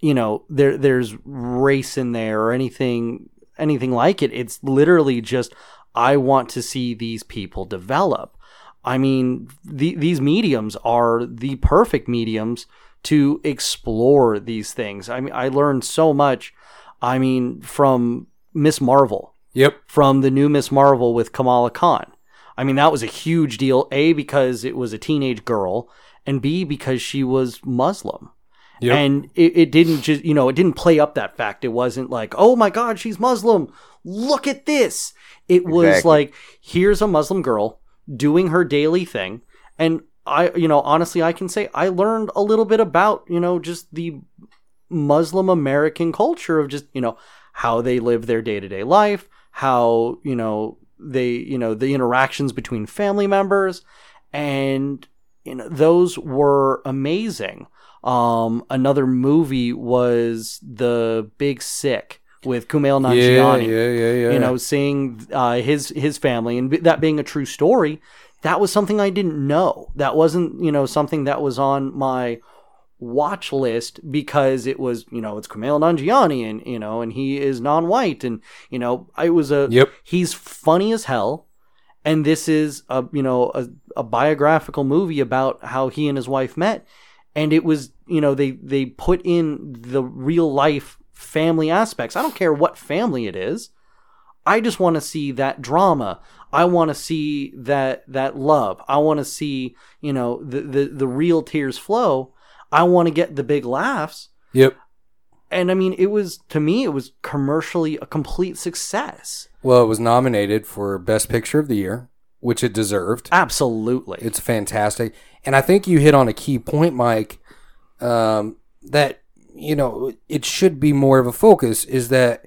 you know there there's race in there or anything anything like it. It's literally just I want to see these people develop. I mean, the, these mediums are the perfect mediums to explore these things. I mean, I learned so much. I mean, from Miss Marvel, Yep. from the new Miss Marvel with Kamala Khan. I mean, that was a huge deal. A because it was a teenage girl, and B because she was Muslim. Yep. And it, it didn't just, you know, it didn't play up that fact. It wasn't like, oh my God, she's Muslim. Look at this. It was Exactly. like, here's a Muslim girl doing her daily thing. And I, you know, honestly, I can say I learned a little bit about, you know, just the Muslim American culture of just, you know, how they live their day to day life, how, you know, they, you know, the interactions between family members. And, you know, those were amazing. Um, another movie was The Big Sick with Kumail Yeah, Nanjiani yeah, yeah, yeah. you know, seeing uh, his his family and that being a true story, that was something I didn't know. That wasn't you know something that was on my watch list because it was you know it's Kumail Nanjiani and you know and he is non-white and you know I was a Yep. he's funny as hell. And this is a you know a, a biographical movie about how he and his wife met. And it was you know they they put in the real life family aspects. I don't care what family it is. I just want to see that drama. I want to see that that love. I want to see you know the, the the real tears flow i want to get the big laughs Yep. and i mean it was to me it was commercially a complete success Well, it was nominated for Best Picture of the Year, which it deserved. absolutely It's fantastic. And I think you hit on a key point, Mike, um, that, you know, it should be more of a focus is that,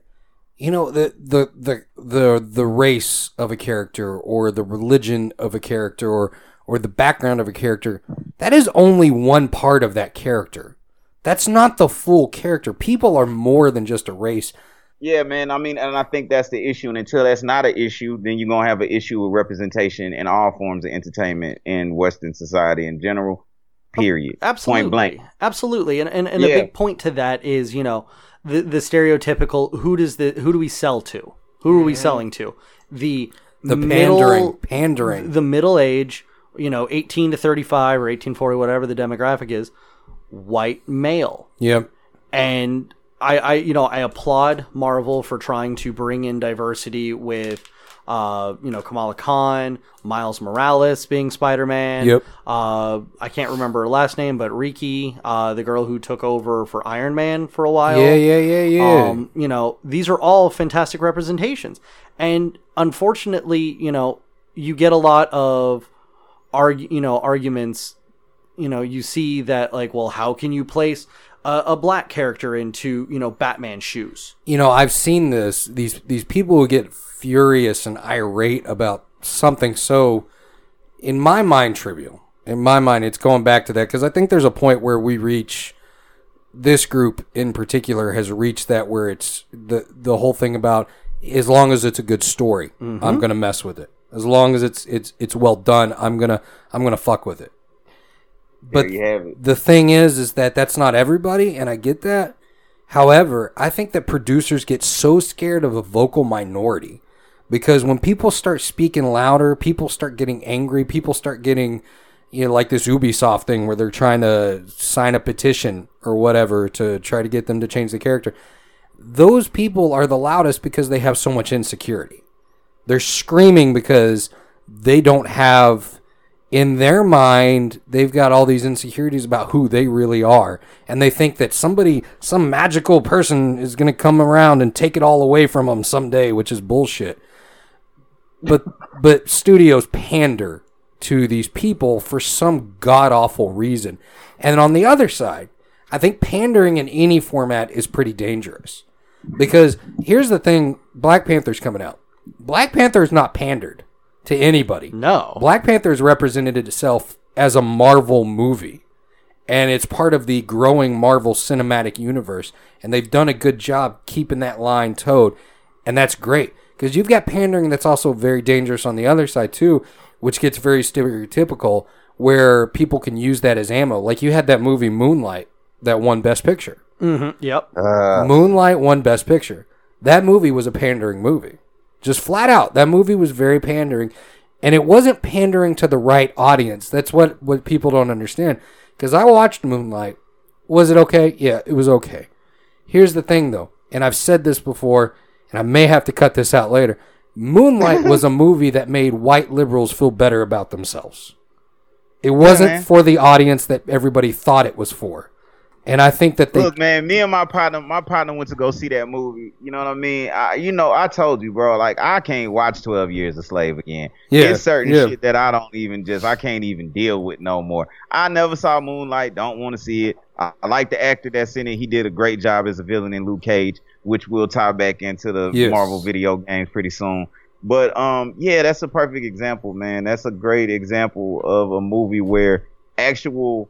you know, the, the, the, the, the race of a character or the religion of a character or, or the background of a character, that is only one part of that character. That's not the full character. People are more than just a race. Yeah, man. I mean, and I think that's the issue. And until that's not an issue, then you're gonna have an issue with representation in all forms of entertainment in Western society in general. Period. Absolutely. Point blank. Absolutely. And and, and a big point to that is, you know, the the stereotypical who does the who do we sell to? Who are we selling to? The The middle- pandering, pandering. the middle age, you know, 18 to 35 or 1840 whatever the demographic is, white male. Yep. And I, I you know, I applaud Marvel for trying to bring in diversity with uh, you know, Kamala Khan, Miles Morales being Spider Man. Yep. Uh, I can't remember her last name, but Riri, uh, the girl who took over for Iron Man for a while. Yeah, yeah, yeah, yeah. Um, you know, these are all fantastic representations. And unfortunately, you know, you get a lot of argu- you know, arguments, you know, you see that like, well, how can you place a, a black character into, you know, Batman's shoes? you know, I've seen this. These these people who get furious and irate about something so, in my mind, trivial. In my mind, it's going back to that because I think there's a point where we reach. This group in particular has reached that where it's the the whole thing about as long as it's a good story, I'm mm-hmm. gonna mess with it. As long as it's it's it's well done, I'm gonna I'm gonna fuck with it. But there you have it. the thing is is that that's not everybody and i get that however i think that producers get so scared of a vocal minority because when people start speaking louder people start getting angry people start getting you know like this ubisoft thing where they're trying to sign a petition or whatever to try to get them to change the character those people are the loudest because they have so much insecurity they're screaming because they don't have in their mind, they've got all these insecurities about who they really are. And they think that somebody, some magical person is going to come around and take it all away from them someday, which is bullshit. But, but studios pander to these people for some god awful reason. And on the other side, I think pandering in any format is pretty dangerous. Because here's the thing Black Panther's coming out. Black Panther is not pandered to anybody. No. Black Panther Panther's represented itself as a Marvel movie. And it's part of the growing Marvel cinematic universe. And they've done a good job keeping that line toed. And that's great. Because you've got pandering that's also very dangerous on the other side, too, which gets very stereotypical, where people can use that as ammo. Like you had that movie Moonlight that won Best Picture. Mm-hmm. Yep. Moonlight won Best Picture. That movie was a pandering movie. Just flat out. That movie was very pandering. And it wasn't pandering to the right audience. That's what, what people don't understand. Because I watched Moonlight. Was it okay? Yeah, it was okay. Here's the thing, though. And I've said this before, and I may have to cut this out later. Moonlight was a movie that made white liberals feel better about themselves. It wasn't for the audience that everybody thought it was for. And I think that they Look, man, me and my partner, my partner went to go see that movie. You know what I mean? I, you know, I told you, bro. Like, I can't watch Twelve Years a Slave again. Yeah, There's certain yeah. shit that I don't even just, I can't even deal with no more. I never saw Moonlight. Don't want to see it. I, I like the actor that's in it. He did a great job as a villain in Luke Cage, which will tie back into the Yes. Marvel video games pretty soon. But um, yeah, that's a perfect example, man. That's a great example of a movie where actual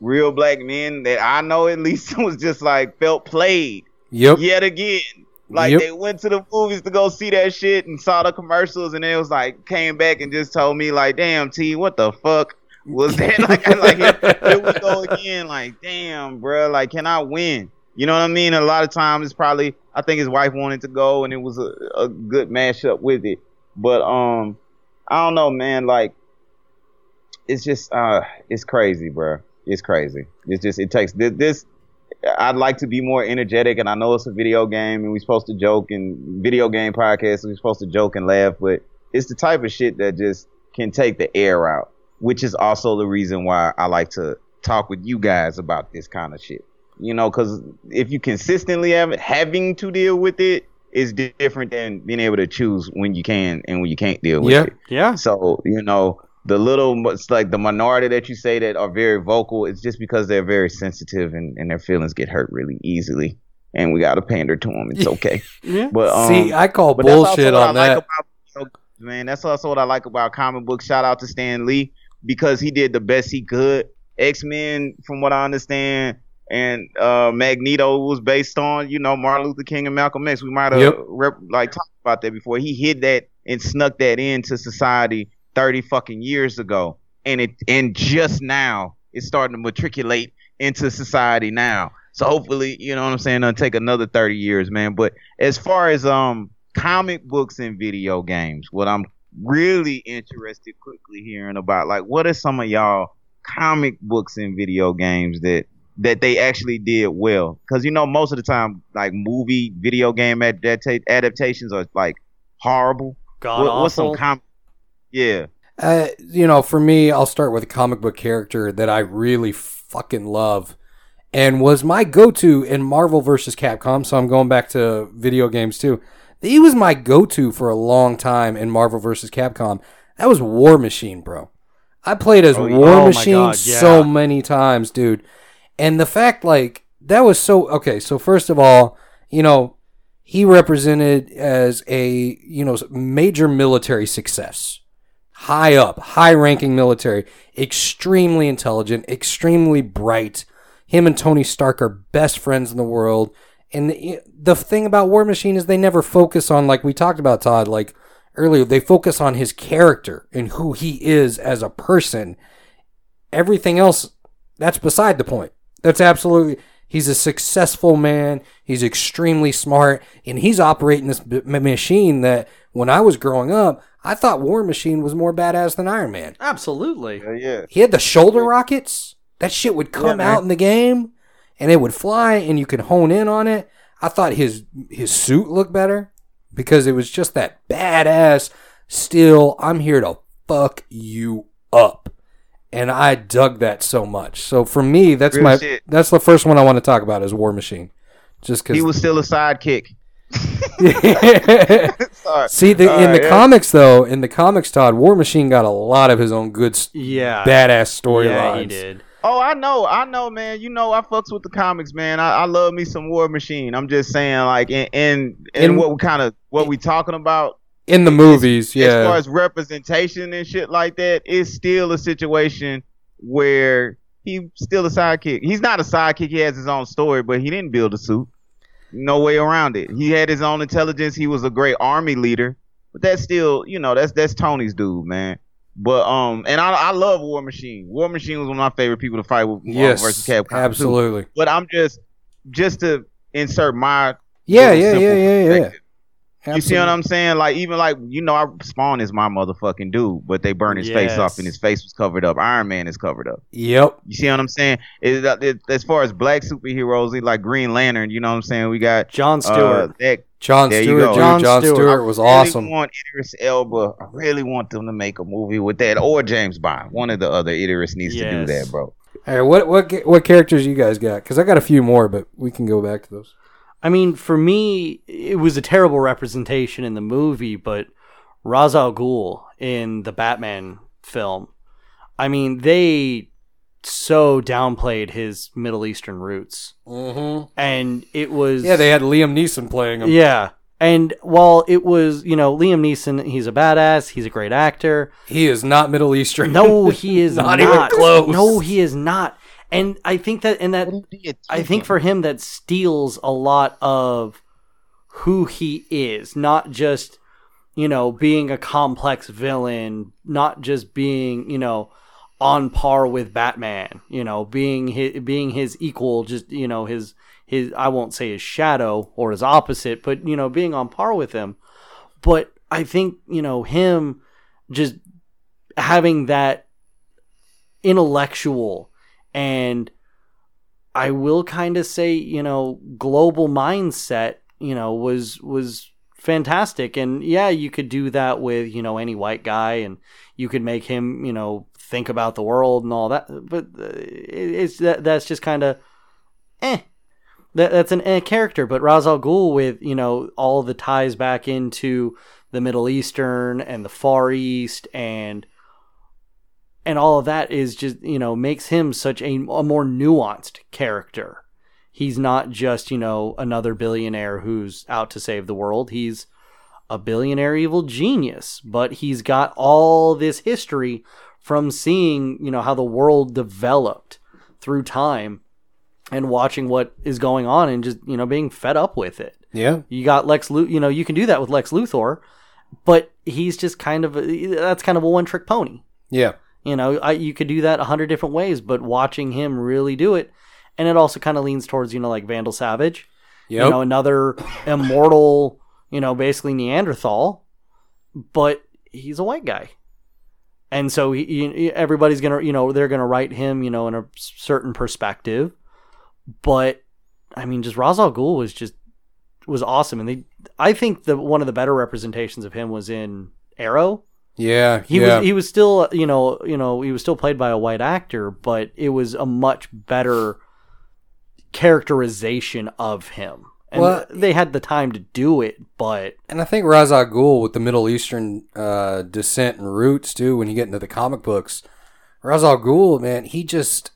real black men that I know at least was just like felt played Yep. yet again. Like Yep. they went to the movies to go see that shit and saw the commercials and it was like came back and just told me like, damn T, what the fuck was that? like, like here, we go again. Like, damn, bruh, like can I win? You know what I mean? A lot of times it's probably I think his wife wanted to go and it was a, a good mashup with it. But um I don't know, man, like it's just uh it's crazy, bruh. It's crazy. It's just it takes this, this I'd like to be more energetic, and I know it's a video game, and we're supposed to joke and video game podcast, we're supposed to joke and laugh, but it's the type of shit that just can take the air out, which is also the reason why I like to talk with you guys about this kind of shit. You know, because if you consistently have having to deal with it, is different than being able to choose when you can and when you can't deal with Yeah. it. Yeah. So you know the little, it's like the minority that you say that are very vocal. It's just because they're very sensitive and, and their feelings get hurt really easily, and we gotta pander to them. It's okay. Yeah. But um, See, I call but that's also bullshit on like that. about video games, man. That's also what I like about comic book Shout out to Stan Lee because he did the best he could. X Men, from what I understand, and uh, Magneto was based on you know Martin Luther King and Malcolm X. We might have Yep. rep- like talked about that before. He hid that and snuck that into society thirty fucking years ago, and it and just now it's starting to matriculate into society now. So hopefully, you know what I'm saying, it'll take another 30 years, man. But as far as um comic books and video games, what I'm really interested quickly hearing about, like what are some of y'all comic books and video games that that they actually did well? Because you know, most of the time, like movie, video game adapta- adaptations are like horrible. God What, what's some awful. Yeah. Uh, you know, for me, I'll start with a comic book character that I really fucking love and was my go to in Marvel vs. Capcom. So I'm going back to video games too. He was my go to for a long time in Marvel vs. Capcom. That was War Machine, bro. I played as Oh. War Oh Machine God, so many times, dude. And the fact, like, that was so okay. So, first of all, you know, he represented as a, you know, major military success high up, high ranking military, extremely intelligent, extremely bright. Him and Tony Stark are best friends in the world. And the, the thing about War Machine is they never focus on, like we talked about, Todd, like earlier, they focus on his character and who he is as a person. Everything else, that's beside the point. That's absolutely. He's a successful man. He's extremely smart, and he's operating this b- machine that when I was growing up, I thought War Machine was more badass than Iron Man. Absolutely. yeah. He had the shoulder rockets. That shit would come man. out in the game, and it would fly, and you could hone in on it. I thought his his suit looked better because it was just that badass. Still, I'm here to fuck you up and I dug that so much. So for me, that's Real my shit. that's the first one I want to talk about is War Machine, just cuz He was still a sidekick. Sorry. See, the, in Alright, the yeah. comics though, in the comics, Todd, War Machine got a lot of his own good, Yeah. badass storylines. Yeah, he did. Oh, I know, I know, man. You know, I fucks with the comics, man. I, I love me some War Machine. I'm just saying, like, in in, in, In- what we kind of what we talking about In the movies, as far as representation and shit like that, it's still a situation where he's still a sidekick. He's not a sidekick. He has his own story, but he didn't build a suit. No way around it. He had his own intelligence. He was a great army leader, but that's still, you know, that's that's Tony's dude, man. But um, and I I love War Machine. War Machine was one of my favorite people to fight with Marvel yes, versus Capcom. too. absolutely. But I'm just just to insert my Yeah, yeah, yeah, yeah, yeah. Perspective. You see what I'm saying? Like even like you know, I Spawn is my motherfucking dude, but they burned his face off and his face was covered up. Iron Man is covered up. Yep. You see what I'm saying? It, it, as far as black superheroes, like Green Lantern, you know what I'm saying? We got John uh, Stewart. that John There you Stewart, go. dude. Jon John Stewart. Stewart, was really awesome. want Idris Elba. I really want them to make a movie with that, or James Bond. One of the other Idris needs to do that, bro. All right, what what what characters you guys got? Because I got a few more, but we can go back to those. I mean, for me, it was a terrible representation in the movie, but Ra's al Ghul in the Batman film, I mean, they so downplayed his Middle Eastern roots, Mm-hmm. and it was Yeah, they had Liam Neeson playing him. yeah. And while it was, you know, Liam Neeson, he's a badass, he's a great actor. He is not Middle Eastern. No, he is Not not. even close. No, he is not. And I think that, and that, I think for him that steals a lot of who he is, not just you know being a complex villain, not just being you know on par with Batman, you know being his, being his equal, just you know his his I won't say his shadow or his opposite, but you know being on par with him. But I think you know him just having that intellectual and I will kind of say, you know, global mindset, you know, was was fantastic. And yeah, you could do that with, you know, any white guy and you could make him, you know, think about the world and all that. But uh, it's that that's just kind of eh. That, that's an eh character, but Ra's al Ghul with you know all the ties back into the Middle Eastern and the Far East and and all of that is just you know makes him such a, a more nuanced character he's not just you know another billionaire who's out to save the world he's a billionaire evil genius but he's got all this history from seeing you know how the world developed through time and watching what is going on and just you know being fed up with it Yeah. you got Lex Luthor. You know, you can do that with Lex Luthor, but he's just kind of a, that's kind of a one trick pony. Yeah. You know, I, you could do that a hundred different ways, but watching him really do it, and it also kind of leans towards you know like Vandal Savage, Yep. you know, another immortal, you know, basically Neanderthal, but he's a white guy. And so he, he- everybody's gonna, you know, they're gonna write him, you know, in a certain perspective. But I mean, just Ra's al Ghul was just was awesome, and they, I think the one of the better representations of him was in Arrow. Yeah. He yeah. was he was still you know you know he was still played by a white actor, but it was a much better characterization of him. And Well- they had the time to do it, but And I think Ra's al Ghul with the Middle Eastern uh, descent and roots too. When you get into the comic books, Ra's al Ghul, man, he just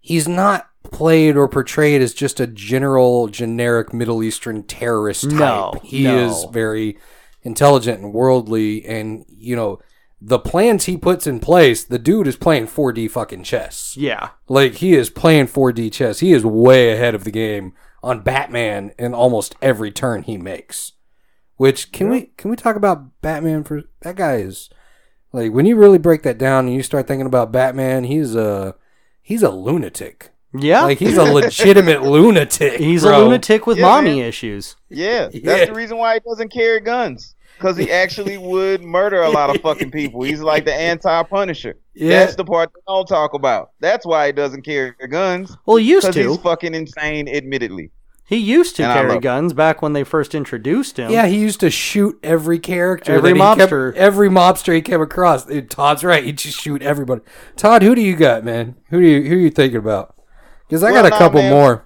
he's not played or portrayed as just a general, generic Middle Eastern terrorist type. No, he no. is very intelligent and worldly, and you know the plans he puts in place. The dude is playing 4D fucking chess. yeah, Like he is playing 4D chess. He is way ahead of the game on Batman in almost every turn he makes. Which can we can we talk about Batman for that guy is like when you really break that down and you start thinking about Batman, he's a he's a lunatic. Yeah. Like he's a legitimate lunatic. he's bro. a lunatic with Yeah, mommy man. issues. Yeah, Yeah. that's the reason why he doesn't carry guns. Because he actually would murder a lot of fucking people. He's like the anti-Punisher. Yeah. That's the part they don't talk about. That's why he doesn't carry guns. Well, he used Because to. he's fucking insane, admittedly. He used to And carry love- guns back when they first introduced him. Yeah, he used to shoot every character. Every that he kept- mobster. every mobster he came across. Dude, Todd's right. He'd just shoot everybody. Todd, who do you got, man? Who do you who are you thinking about? Because I Well, got a couple man. more.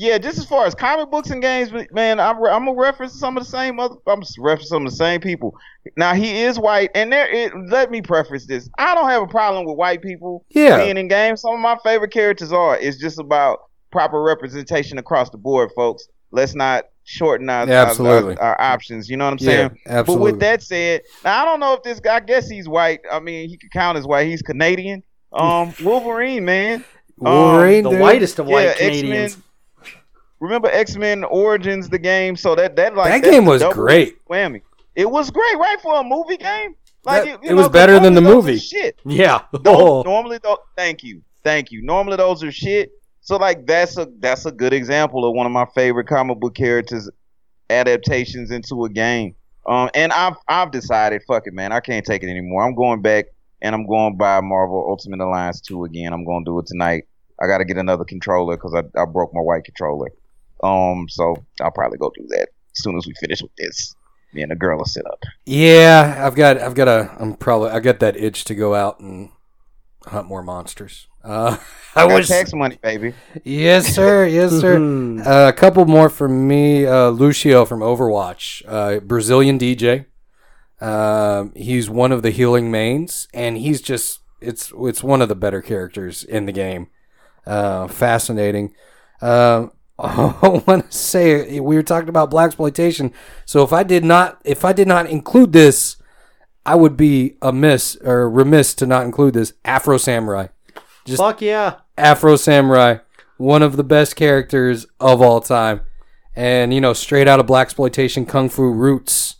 Yeah, just as far as comic books and games, man, I'm I'm gonna reference some of the same other. I'm reference some of the same people. Now he is white, and there. It, let me preface this: I don't have a problem with white people Yeah. being in games. Some of my favorite characters are. It's just about proper representation across the board, folks. Let's not shorten our, Yeah, our- absolutely. our, our options. You know what I'm saying? Yeah, absolutely. But with that said, now I don't know if this guy. I guess he's white. I mean, he could count as white. He's Canadian. Um, Wolverine, man. Wolverine, the dude. whitest of white Yeah, Canadians. X-Men. Remember X Men Origins, the game? So that that like That that's game was great. Whammy. It was great, right, for a movie game. Like That- you it was know, 'cause better than the normally those are movie. Shit. Yeah. Those, Oh. Normally, though, thank you, thank you. Normally, those are shit. So like that's a that's a good example of one of my favorite comic book characters adaptations into a game. Um, and I've I've decided, fuck it, man, I can't take it anymore. I'm going back and I'm going buy Marvel Ultimate Alliance two again. I'm going to do it tonight. I got to get another controller because I, I broke my white controller. Um, so I'll probably go do that as soon as we finish with this. Me and the girl will sit up. Yeah, I've got I've got a I'm probably I got that itch to go out and hunt more monsters. Uh, I I got was tax money, baby. yes sir, yes sir. Uh, a couple more from me. Uh, Lucio from Overwatch, uh, Brazilian DJ. Um, he's one of the healing mains, and he's just it's it's one of the better characters in the game. Uh, fascinating. Um, I want to say we were talking about blaxploitation. So if I did not if I did not include this, I would be amiss or remiss to not include this Afro Samurai. Just Fuck yeah. Afro Samurai, one of the best characters of all time, and you know, straight out of blaxploitation kung fu roots,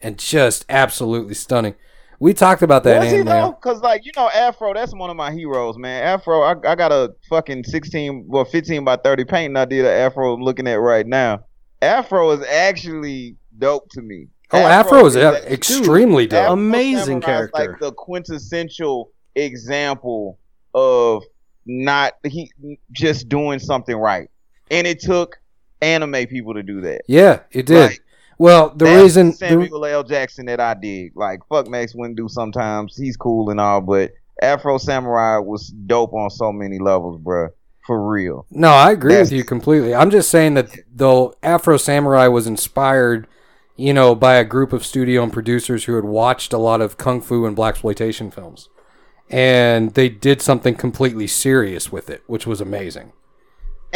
and just absolutely stunning. We talked about that Was he though? Cause like you know, Afro, that's one of my heroes, man. Afro, I, I got a fucking sixteen, well, fifteen by thirty painting I did of Afro. I'm looking at right now. Afro is actually dope to me. Oh, Afro is uh, a- extremely dope. Afro Amazing character. Like the quintessential example of not he just doing something right, and it took anime people to do that. Yeah, it did. Like, well, the that's reason the, Samuel L. Jackson that I dig. Like fuck Mace Windu sometimes. He's cool and all, but Afro Samurai was dope on so many levels, bruh. For real. No, I agree That's- with you completely. I'm just saying that though Afro Samurai was inspired, you know, by a group of studio and producers who had watched a lot of kung fu and blaxploitation films, and they did something completely serious with it, which was amazing.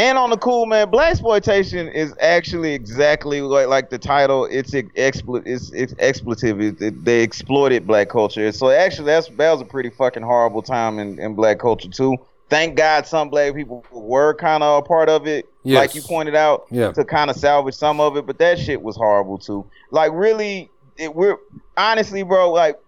And on the cool man, blaxploitation is actually exactly like like the title. It's ex- expl- it's, it's expletive. It, it- they exploited black culture. So actually, that's that was a pretty fucking horrible time in, in black culture too. Thank God some black people were kind of a part of it, Yes. like you pointed out, Yeah. to kind of salvage some of it. But that shit was horrible too. Like really, it, we're honestly, bro. Like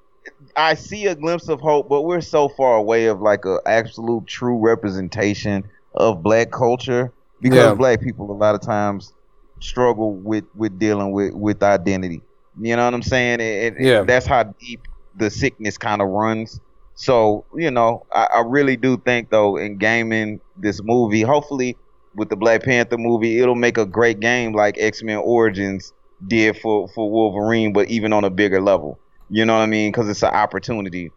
I see a glimpse of hope, but we're so far away of like a absolute true representation of black culture because Yeah. black people a lot of times struggle with with dealing with with identity. You know what I'm saying? It, it- Yeah. that's how deep the sickness kind of runs. So you know, I, I really do think though in gaming this movie, hopefully with the Black Panther movie, it'll make a great game like X Men Origins did for for Wolverine, but even on a bigger level. You know what I mean? Because it's an opportunity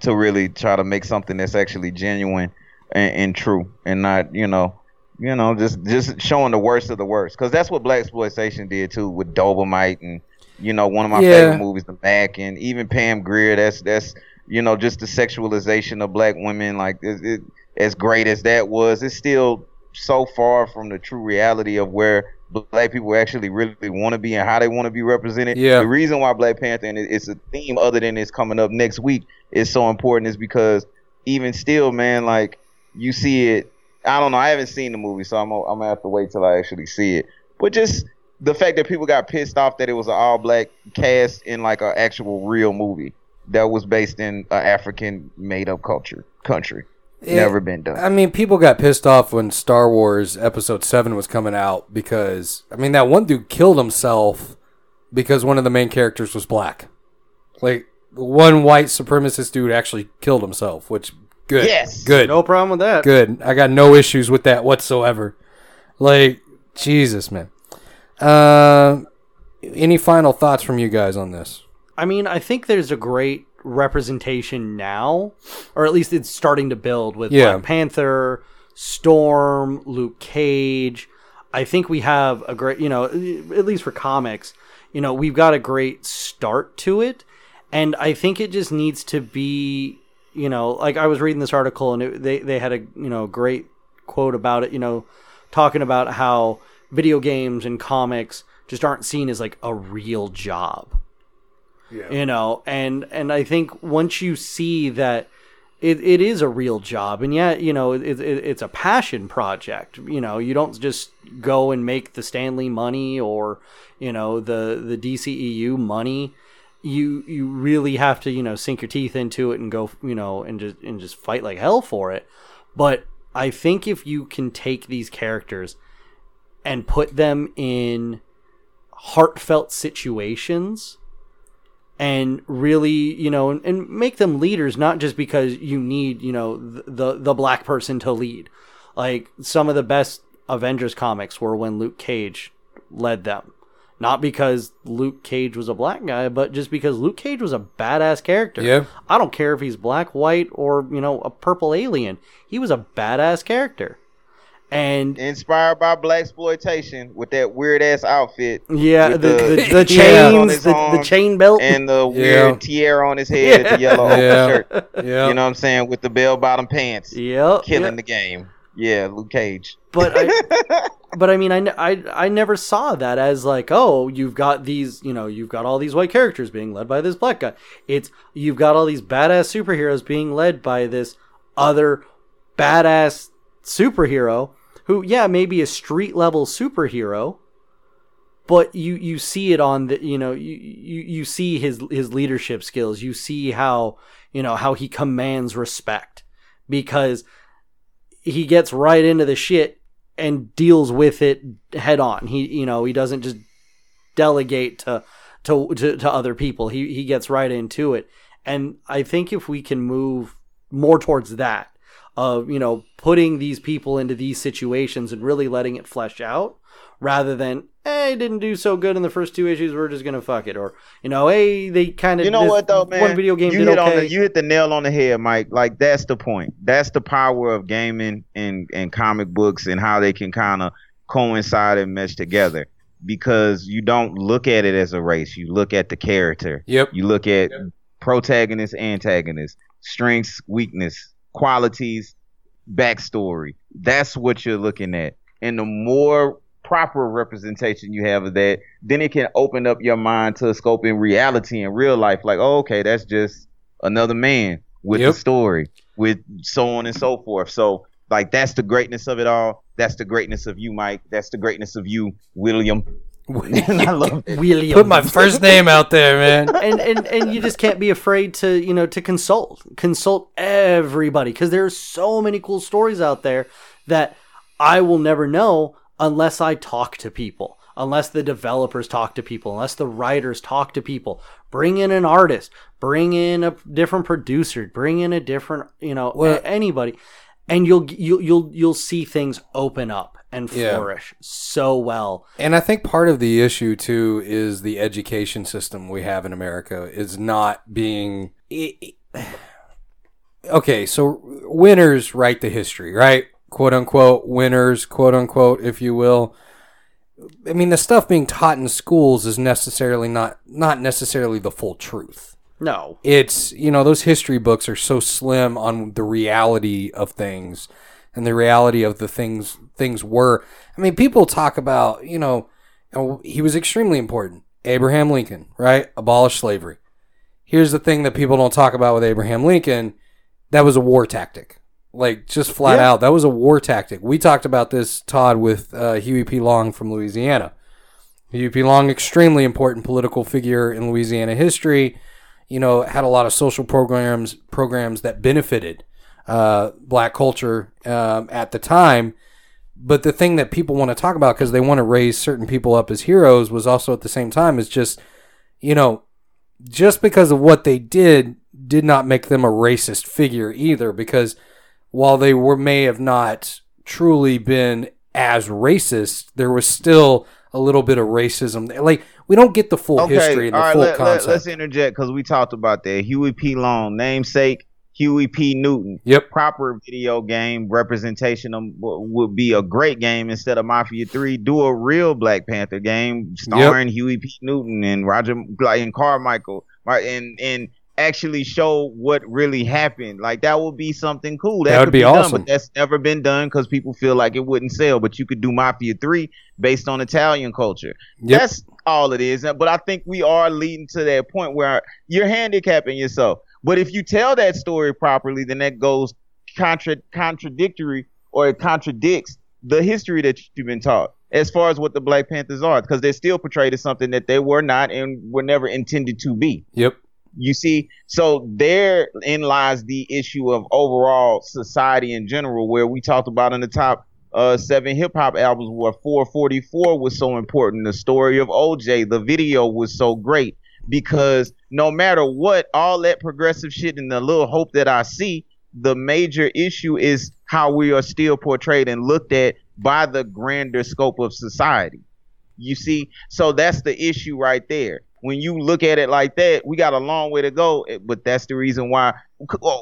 to really try to make something that's actually genuine and, and true, and not you know, you know, just just showing the worst of the worst. Because that's what blaxploitation did too with Dolomite and you know one of my Yeah. favorite movies, The Mack, and even Pam Grier. That's that's you know just the sexualization of black women. Like it, it, as great as that was, it's still so far from the true reality of where black people actually really want to be and how they want to be represented. Yeah. The reason why Black Panther and it's a theme other than it's coming up next week is so important is because even still, man, like you see it. I don't know. I haven't seen the movie, so I'm gonna, I'm gonna have to wait till I actually see it. But just the fact that people got pissed off that it was an all black cast in like an actual real movie that was based in an African made up culture country. It- Never been done. I mean, people got pissed off when Star Wars Episode Seven was coming out because I mean that one dude killed himself because one of the main characters was black. Like one white supremacist dude actually killed himself, which good, Yes. good, No problem with that. good. I got no issues with that whatsoever. Like Jesus, man. Uh, any final thoughts from you guys on this? I mean, I think there's a great representation now, or at least it's starting to build with Yeah. Black Panther, Storm, Luke Cage. I think we have a great, you know, at least for comics, you know, we've got a great start to it. And I think it just needs to be, you know, like I was reading this article and it, they, they had a, you know, great quote about it, you know, talking about how video games and comics just aren't seen as like a real job Yeah. you know and and i think once you see that it, it is a real job and yet you know it, it, it's a passion project you know you don't just go and make the stanley money or you know the the dceu money you you really have to you know sink your teeth into it and go you know and just and just fight like hell for it. But i think if you can take these characters and put them in heartfelt situations and really you know and, and make them leaders not just because you need you know the, the the black person to lead. Like some of the best avengers comics were when luke cage led them not because luke cage was a black guy but just because luke cage was a badass character Yeah. i don't care if he's black white or you know a purple alien he was a badass character and Inspired by blaxploitation with that weird ass outfit. yeah the, with the, the, chains the, the chain belt and the Yeah. weird tiara on his head, the yellow Yeah. shirt. Yeah. You know what I'm saying? With the bell bottom pants. yep Killing yep. the game. Yeah, Luke Cage. but I, but I mean, I, I, I never saw that as like, oh, you've got these, you know, you've got all these white characters being led by this black guy. It's you've got all these badass superheroes being led by this other badass superhero who, yeah, maybe a street level superhero, but you you see it on the, you know, you you, you see his his leadership skills. You see how you know how he commands respect because he gets right into the shit and deals with it head on. He you know, he doesn't just delegate to to to, to other people. He he gets right into it. And I think if we can move more towards that of, you know, putting these people into these situations and really letting it flesh out rather than Eh, hey, didn't do so good in the first two issues, we're just gonna fuck it. Or, you know, hey, they kind of You know what though, man? One video game you did hit on okay. the, you hit the nail on the head, Mike. Like that's the point. That's the power of gaming and and comic books and how they can kind of coincide and mesh together. Because you don't look at it as a race. You look at the character. Yep. You look at protagonist, antagonist, strengths, weakness, qualities, backstory. That's what you're looking at. And the more proper representation you have of that, then it can open up your mind to a scope in reality in real life. Like, oh, okay, that's just another man with Yep. the story, with so on and so forth. So, like, that's the greatness of it all. That's the greatness of you, Mike. That's the greatness of you, William. I love it. William. Put my first name out there, man. and, and and you just can't be afraid to you know to consult consult everybody because there's so many cool stories out there that I will never know unless I talk to people unless the developers talk to people unless the writers talk to people bring in an artist bring in a different producer bring in a different you know Well- anybody and you'll you'll you'll you'll see things open up and Yeah. flourish so well And I think part of the issue too is the education system we have in America is not being. Okay, so winners write the history, right? Quote unquote winners, quote unquote, if you will. I mean, the stuff being taught in schools is necessarily not not necessarily the full truth. no It's you know those history books are so slim on the reality of things and the reality of the things things were. I mean, people talk about you know he was extremely important. Abraham Lincoln, right? Abolished slavery. Here's the thing that people don't talk about with Abraham Lincoln. That was a war tactic. Like just flat Yeah. out, that was a war tactic. We talked about this, Todd, with uh, Huey P. Long from Louisiana. Huey P. Long, extremely important political figure in Louisiana history. You know, had a lot of social programs programs that benefited uh, black culture um, at the time. But the thing that people want to talk about because they want to raise certain people up as heroes was also at the same time is just, you know, just because of what they did did not make them a racist figure either. Because while they were may have not truly been as racist, there was still a little bit of racism. Like we don't get the full Okay, history and the right. full Let, concept. Let, us interject because we talked about that. Huey P. Long, namesake Huey P. Newton. Yep. Proper video game representation of, would be a great game instead of Mafia Three. Do a real Black Panther game starring Huey P. Newton and Roger and Carmichael, right? And and actually show what really happened. Like that would be something cool. That, That would could be done, awesome. but that's never been done because people feel like it wouldn't sell. But you could do Mafia Three based on Italian culture. Yep. That's all it is. But I think we are leading to that point where you're handicapping yourself. But if you tell that story properly, then that goes contra- contradictory or it contradicts the history that you've been taught as far as what the Black Panthers are, because they're still portrayed as something that they were not and were never intended to be. yep. You see, so therein lies the issue of overall society in general, where we talked about in the top uh, seven hip hop albums, where 444 was so important. The story of OJ, the video was so great because no matter what, all that progressive shit and the little hope that I see, the major issue is how we are still portrayed and looked at by the grander scope of society. You see, so that's the issue right there. When you look at it like that, we got a long way to go, eh, but that's the reason why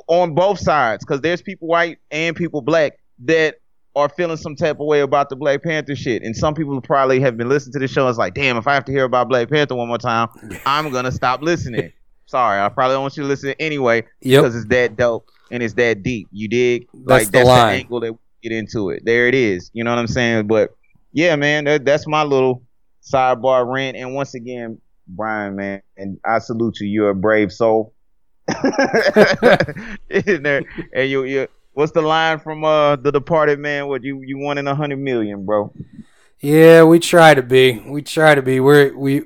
on both sides, because there's people white and people black that are feeling some type of way about the Black Panther shit, and some people probably have been listening to the show. And it's like, damn, if I have to hear about Black Panther one more time, I'm gonna stop listening. Sorry, I probably don't want you to listen anyway Yep. because it's that dope and it's that deep. You dig? That's like the that's line. the angle that we get into it. There it is. You know what I'm saying? But yeah, man, that, that's my little sidebar rant. And once again, Brian, man, and I salute you. You're a brave soul. And you, you, what's the line from uh the Departed Man? What you you won in a hundred million, bro? Yeah, we try to be. We try to be. We're we.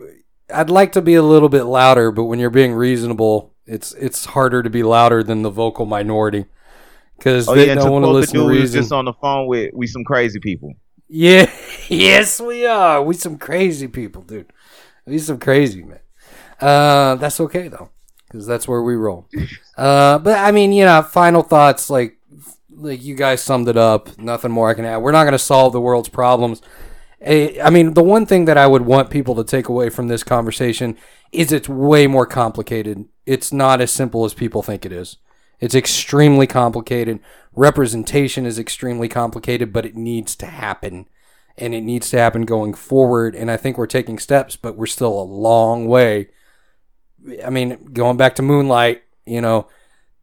I'd like to be a little bit louder, but when you're being reasonable, it's it's harder to be louder than the vocal minority because Oh they yeah, don't want to listen to reason. just on the phone with we some crazy people. Yeah, yes, we are. We some crazy people, dude. We some crazy man. Uh, that's okay though, because that's where we roll. Uh, but I mean, you know, final thoughts. Like, like you guys summed it up. Nothing more I can add. We're not going to solve the world's problems. Eh, I mean, the one thing that I would want people to take away from this conversation is it's way more complicated. It's not as simple as people think it is. It's extremely complicated. Representation is extremely complicated, but it needs to happen. And it needs to happen going forward. And I think we're taking steps, but we're still a long way. I mean, going back to Moonlight, you know,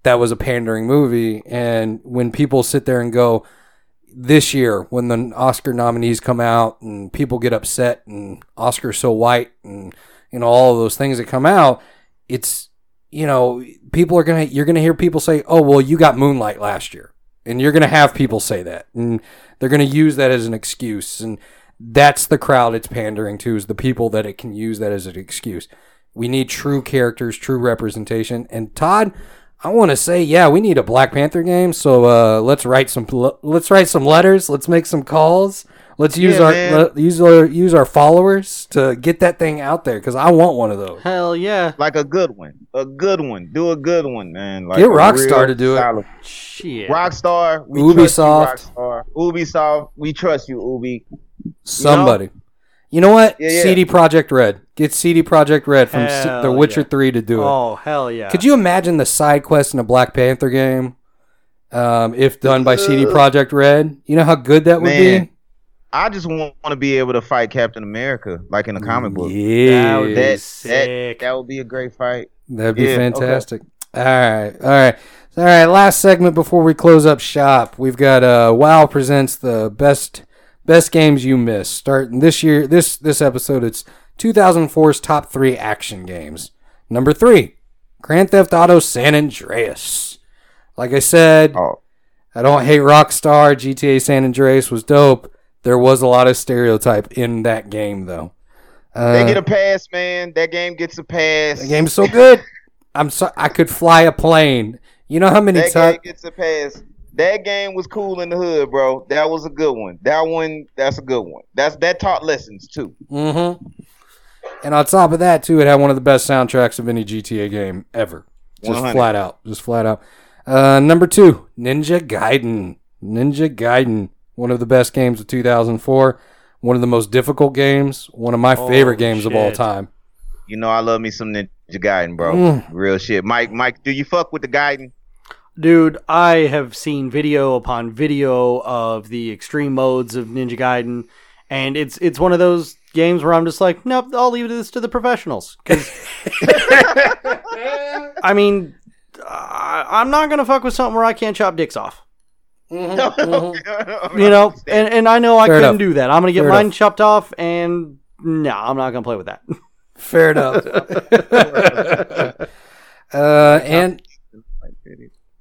that was a pandering movie. And when people sit there and go, this year, when the Oscar nominees come out and people get upset and Oscar's so white and, you know, all those things that come out, it's, you know, people are going to, you're going to hear people say, oh, well, you got Moonlight last year. And you're going to have people say that. And they're going to use that as an excuse. And that's the crowd it's pandering to, is the people that it can use that as an excuse. We need true characters, true representation. And Todd, I want to say, yeah, we need a Black Panther game. So uh, let's write some let's write some letters. Let's make some calls. Let's use Yeah, our let, use our use our followers to get that thing out there because I want one of those. Hell yeah. Like a good one, a good one. Do a good one, man. Like Get a Rockstar to do it. solid- Shit. Rockstar, we Ubisoft. trust you, Rockstar. Ubisoft, we trust you, Ubi. Somebody. You know what? Yeah, yeah. CD Projekt Red. Get CD Projekt Red from C- Hell The Witcher yeah. 3 to do it. Oh, hell yeah. Could you imagine the side quest in a Black Panther game um, if done by CD Projekt Red? You know how good that would Man, be? I just want to be able to fight Captain America, like in a comic book. Yeah. That would be That, that that would be a great fight. That'd be Yeah, okay. fantastic. All right, all right, all right. Last segment before we close up shop, we've got uh, WoW presents the best best games you missed. Starting this year, this this episode, it's 2004's top three action games. Number three, Grand Theft Auto San Andreas. Like I said, Oh, I don't hate Rockstar. GTA San Andreas was dope. There was a lot of stereotype in that game, though. Uh, they get a pass, man. That game gets a pass. the game's so good. I'm so I could fly a plane. You know how many times that times? game gets a pass. That game was cool in the hood, bro. That was a good one. That one, that's a good one. That's that taught lessons too. Mm-hmm. And on top of that, too, it had one of the best soundtracks of any GTA game ever. Just 100. flat out, just flat out. Uh, number two, Ninja Gaiden. Ninja Gaiden. One of the best games of 2004, one of the most difficult games, one of my favorite Holy games of all time. You know I love me some Ninja Gaiden, bro. Mm. Real shit. Mike, Mike, do you fuck with the Gaiden? Dude, I have seen video upon video of the extreme modes of Ninja Gaiden, and it's it's one of those games where I'm just like, nope, I'll leave this to the professionals. 'Cause- I mean, I, I'm not gonna fuck with something where I can't chop dicks off. Mm-hmm. You know, and, and I know I Fair couldn't enough. do that. I'm gonna get Fair mine enough. chopped off, and no, I'm not gonna play with that. Fair enough. uh, and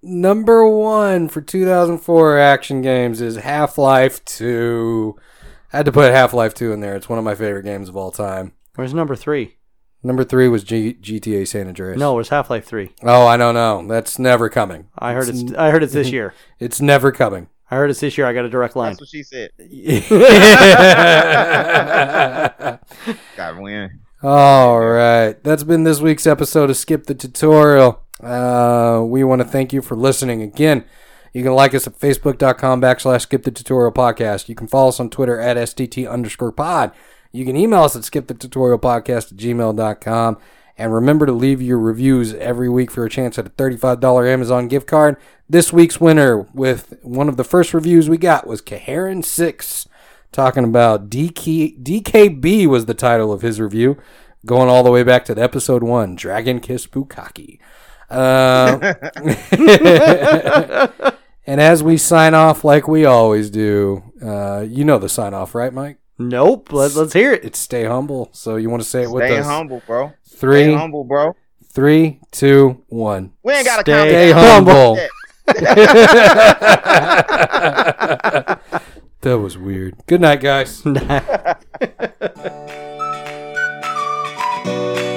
number one for 2004 action games is Half Life 2. I had to put Half Life 2 in there. It's one of my favorite games of all time. Where's number three? Number three was G- GTA San Andreas. No, it was Half Life Three. Oh, I don't know. That's never coming. I heard it's I heard it's this year. It's never coming. I heard it's this year. I got a direct line. That's what she said. God win. All right. That's been this week's episode of Skip the Tutorial. Uh, we want to thank you for listening again. You can like us at facebook.com backslash skip the tutorial podcast. You can follow us on Twitter at STT underscore pod. You can email us at skip the tutorial podcast at gmail.com. And remember to leave your reviews every week for a chance at a $35 Amazon gift card. This week's winner with one of the first reviews we got was Kaharan6 talking about DK, DKB was the title of his review, going all the way back to the episode one, Dragon Kiss Bukaki. Uh, and as we sign off, like we always do, uh, you know the sign off, right, Mike? Nope. Let, let's hear it. It's stay humble. So you want to say it with Stay humble, bro. Three, Stay humble, bro. three, two, one. We ain't got a Stay humble. that was weird. Good night, guys.